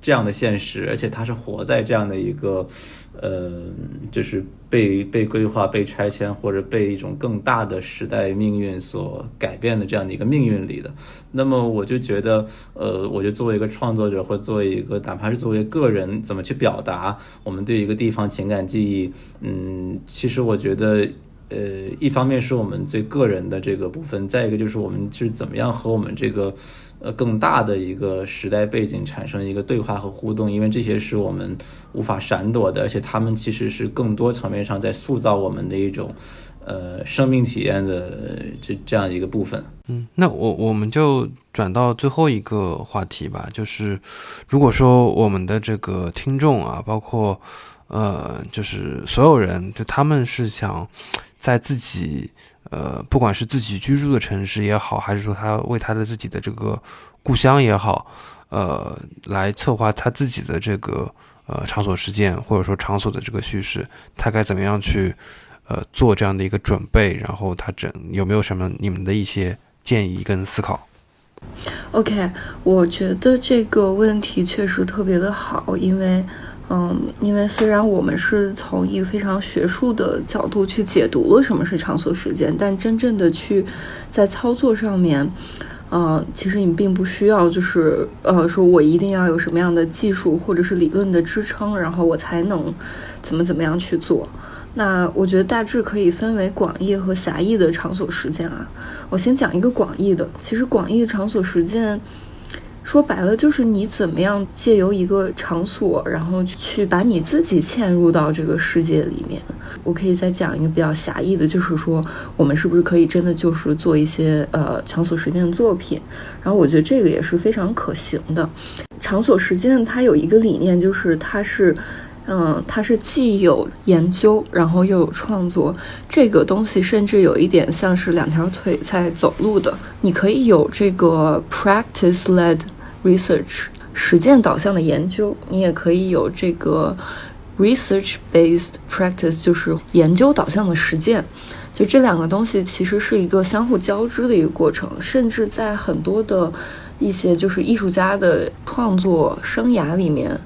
这样的现实，而且他是活在这样的一个，呃，就是被被规划、被拆迁或者被一种更大的时代命运所改变的这样的一个命运里的。那么我就觉得，呃，我就作为一个创作者，或作为一个哪怕是作为个人，怎么去表达我们对一个地方情感记忆？嗯，其实我觉得。呃，一方面是我们最个人的这个部分，再一个就是我们是怎么样和我们这个呃更大的一个时代背景产生一个对话和互动，因为这些是我们无法闪躲的，而且他们其实是更多层面上在塑造我们的一种呃生命体验的这这样一个部分。嗯，那我我们就转到最后一个话题吧，就是如果说我们的这个听众啊，包括呃，就是所有人，就他们是想。在自己，呃，不管是自己居住的城市也好，还是说他为他的自己的这个故乡也好，呃，来策划他自己的这个呃场所实践，或者说场所的这个叙事，他该怎么样去呃做这样的一个准备？然后他整有没有什么你们的一些建议跟思考？OK，我觉得这个问题确实特别的好，因为。嗯，因为虽然我们是从一个非常学术的角度去解读了什么是场所时间，但真正的去在操作上面，呃，其实你并不需要就是呃说我一定要有什么样的技术或者是理论的支撑，然后我才能怎么怎么样去做。那我觉得大致可以分为广义和狭义的场所实践啊。我先讲一个广义的，其实广义场所实践。说白了，就是你怎么样借由一个场所，然后去把你自己嵌入到这个世界里面。我可以再讲一个比较狭义的，就是说，我们是不是可以真的就是做一些呃场所实践的作品？然后我觉得这个也是非常可行的。场所实践它有一个理念，就是它是，嗯，它是既有研究，然后又有创作。这个东西甚至有一点像是两条腿在走路的。你可以有这个 practice led。Research 实践导向的研究，你也可以有这个 research based practice，就是研究导向的实践。就这两个东西其实是一个相互交织的一个过程，甚至在很多的一些就是艺术家的创作生涯里面，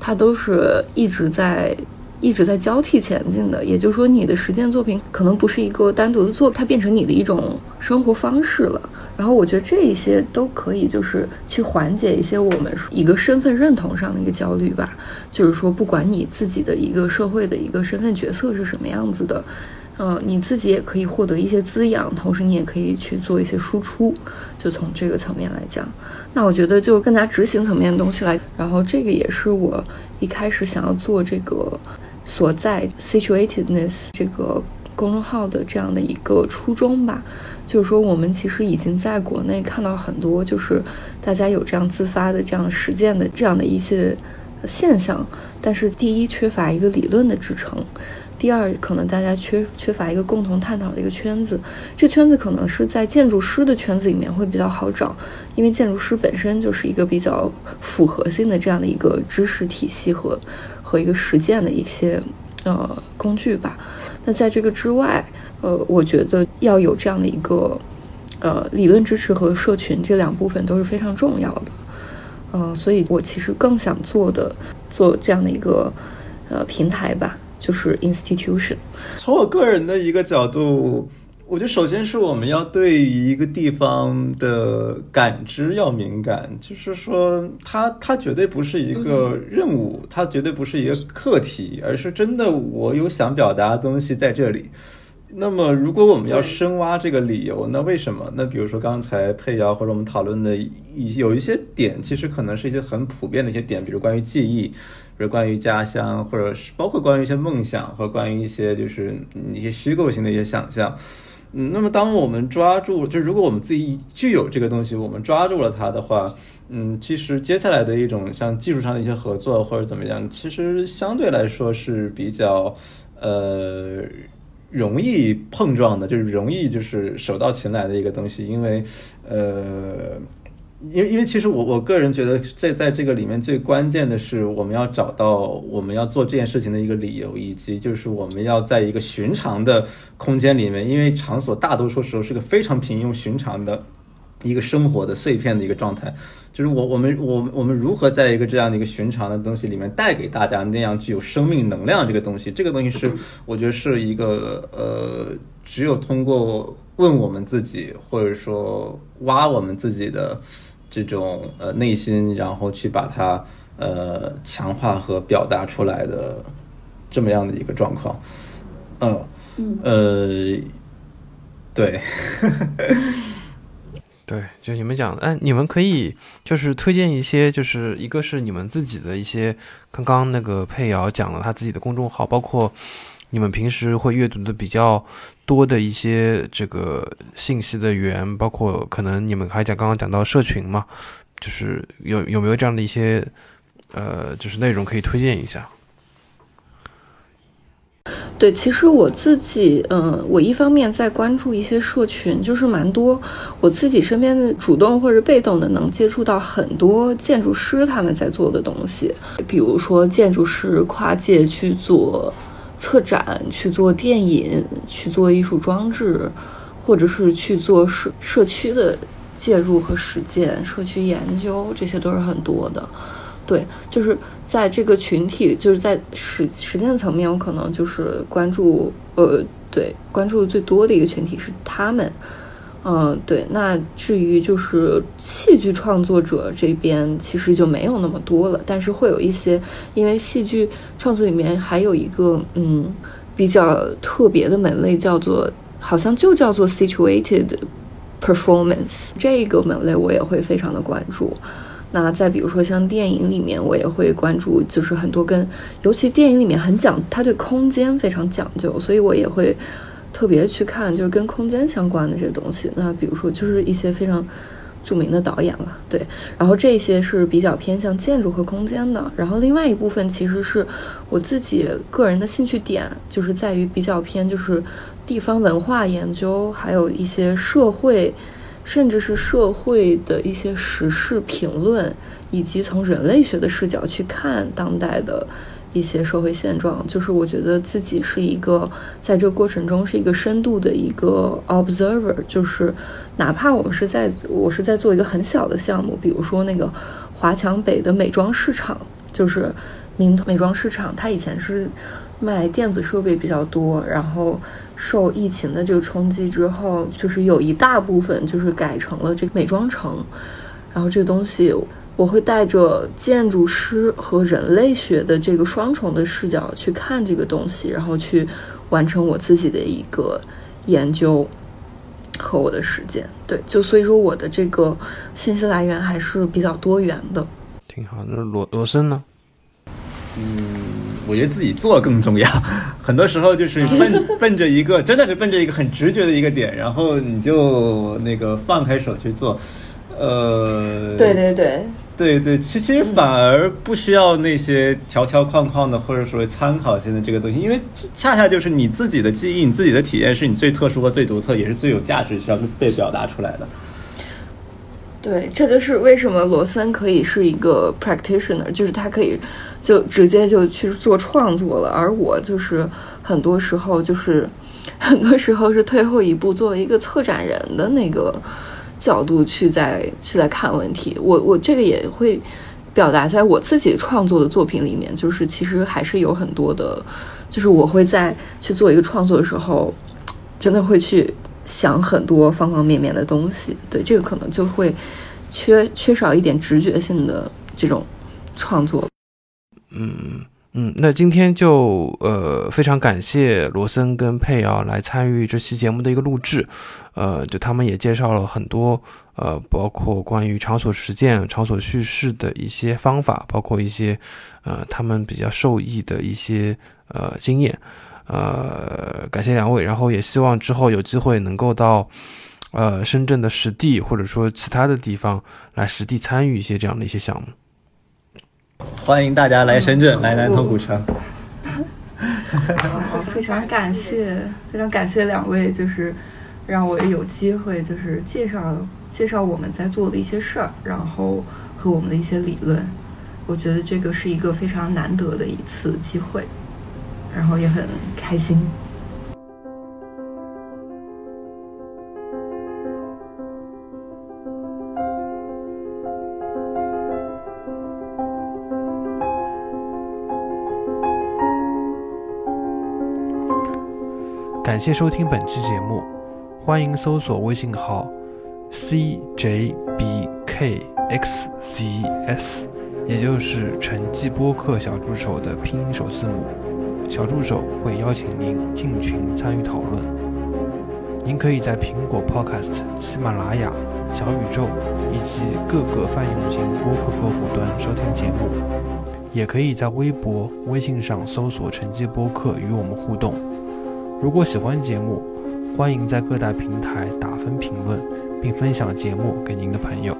它都是一直在一直在交替前进的。也就是说，你的实践作品可能不是一个单独的作品，它变成你的一种生活方式了。然后我觉得这一些都可以，就是去缓解一些我们一个身份认同上的一个焦虑吧。就是说，不管你自己的一个社会的一个身份角色是什么样子的，嗯，你自己也可以获得一些滋养，同时你也可以去做一些输出。就从这个层面来讲，那我觉得就更加执行层面的东西来。然后这个也是我一开始想要做这个所在 situatedness 这个公众号的这样的一个初衷吧。就是说，我们其实已经在国内看到很多，就是大家有这样自发的、这样实践的这样的一些现象。但是，第一，缺乏一个理论的支撑；第二，可能大家缺缺乏一个共同探讨的一个圈子，这圈子可能是在建筑师的圈子里面会比较好找，因为建筑师本身就是一个比较复合性的这样的一个知识体系和和一个实践的一些呃工具吧。那在这个之外，呃，我觉得要有这样的一个呃理论支持和社群这两部分都是非常重要的。嗯，所以我其实更想做的做这样的一个呃平台吧。就是 institution。从我个人的一个角度，我觉得首先是我们要对于一个地方的感知要敏感，就是说，它它绝对不是一个任务，它绝对不是一个课题，而是真的我有想表达的东西在这里。那么，如果我们要深挖这个理由，那为什么？那比如说刚才佩瑶或者我们讨论的一有一些点，其实可能是一些很普遍的一些点，比如关于记忆。比如关于家乡，或者是包括关于一些梦想，或者关于一些就是一些虚构性的一些想象，嗯，那么当我们抓住，就如果我们自己具有这个东西，我们抓住了它的话，嗯，其实接下来的一种像技术上的一些合作或者怎么样，其实相对来说是比较呃容易碰撞的，就是容易就是手到擒来的一个东西，因为呃。因为因为其实我我个人觉得，这在这个里面最关键的是，我们要找到我们要做这件事情的一个理由，以及就是我们要在一个寻常的空间里面，因为场所大多数时候是个非常平庸寻常的一个生活的碎片的一个状态，就是我我们我们我们如何在一个这样的一个寻常的东西里面带给大家那样具有生命能量这个东西，这个东西是我觉得是一个呃，只有通过问我们自己，或者说挖我们自己的。这种呃内心，然后去把它呃强化和表达出来的这么样的一个状况，嗯嗯呃对，对，就你们讲，哎，你们可以就是推荐一些，就是一个是你们自己的一些，刚刚那个佩瑶讲了他自己的公众号，包括。你们平时会阅读的比较多的一些这个信息的源，包括可能你们还讲刚刚讲到社群嘛，就是有有没有这样的一些呃，就是内容可以推荐一下？对，其实我自己，嗯，我一方面在关注一些社群，就是蛮多我自己身边的主动或者被动的能接触到很多建筑师他们在做的东西，比如说建筑师跨界去做。策展去做电影，去做艺术装置，或者是去做社社区的介入和实践、社区研究，这些都是很多的。对，就是在这个群体，就是在实实践层面，我可能就是关注，呃，对，关注的最多的一个群体是他们。嗯，对。那至于就是戏剧创作者这边，其实就没有那么多了。但是会有一些，因为戏剧创作里面还有一个嗯比较特别的门类，叫做好像就叫做 situated performance 这个门类，我也会非常的关注。那再比如说像电影里面，我也会关注，就是很多跟尤其电影里面很讲，它对空间非常讲究，所以我也会。特别去看就是跟空间相关的这些东西，那比如说就是一些非常著名的导演了，对，然后这些是比较偏向建筑和空间的，然后另外一部分其实是我自己个人的兴趣点，就是在于比较偏就是地方文化研究，还有一些社会，甚至是社会的一些时事评论，以及从人类学的视角去看当代的。一些社会现状，就是我觉得自己是一个在这个过程中是一个深度的一个 observer，就是哪怕我们是在我是在做一个很小的项目，比如说那个华强北的美妆市场，就是名美妆市场，它以前是卖电子设备比较多，然后受疫情的这个冲击之后，就是有一大部分就是改成了这个美妆城，然后这个东西。我会带着建筑师和人类学的这个双重的视角去看这个东西，然后去完成我自己的一个研究和我的实践。对，就所以说我的这个信息来源还是比较多元的。挺好。那罗罗森呢？嗯，我觉得自己做更重要。很多时候就是奔 奔着一个，真的是奔着一个很直觉的一个点，然后你就那个放开手去做。呃，对对对。对对，其其实反而不需要那些条条框框的，或者说参考性的这个东西，因为恰恰就是你自己的记忆、你自己的体验是你最特殊和最独特，也是最有价值需要被表达出来的。对，这就是为什么罗森可以是一个 practitioner，就是他可以就直接就去做创作了，而我就是很多时候就是很多时候是退后一步，作为一个策展人的那个。角度去在去在看问题，我我这个也会表达在我自己创作的作品里面，就是其实还是有很多的，就是我会在去做一个创作的时候，真的会去想很多方方面面的东西。对这个可能就会缺缺少一点直觉性的这种创作。嗯。嗯，那今天就呃非常感谢罗森跟佩瑶来参与这期节目的一个录制，呃，就他们也介绍了很多呃，包括关于场所实践、场所叙事的一些方法，包括一些呃他们比较受益的一些呃经验，呃，感谢两位，然后也希望之后有机会能够到呃深圳的实地或者说其他的地方来实地参与一些这样的一些项目。欢迎大家来深圳，来南头古城。好，非常感谢，非常感谢两位，就是让我有机会，就是介绍介绍我们在做的一些事儿，然后和我们的一些理论。我觉得这个是一个非常难得的一次机会，然后也很开心。感谢收听本期节目，欢迎搜索微信号 cjbkxzs，也就是陈记播客小助手的拼音首字母。小助手会邀请您进群参与讨论。您可以在苹果 Podcast、喜马拉雅、小宇宙以及各个泛用型播客客户端收听节目，也可以在微博、微信上搜索“陈记播客”与我们互动。如果喜欢节目，欢迎在各大平台打分评论，并分享节目给您的朋友。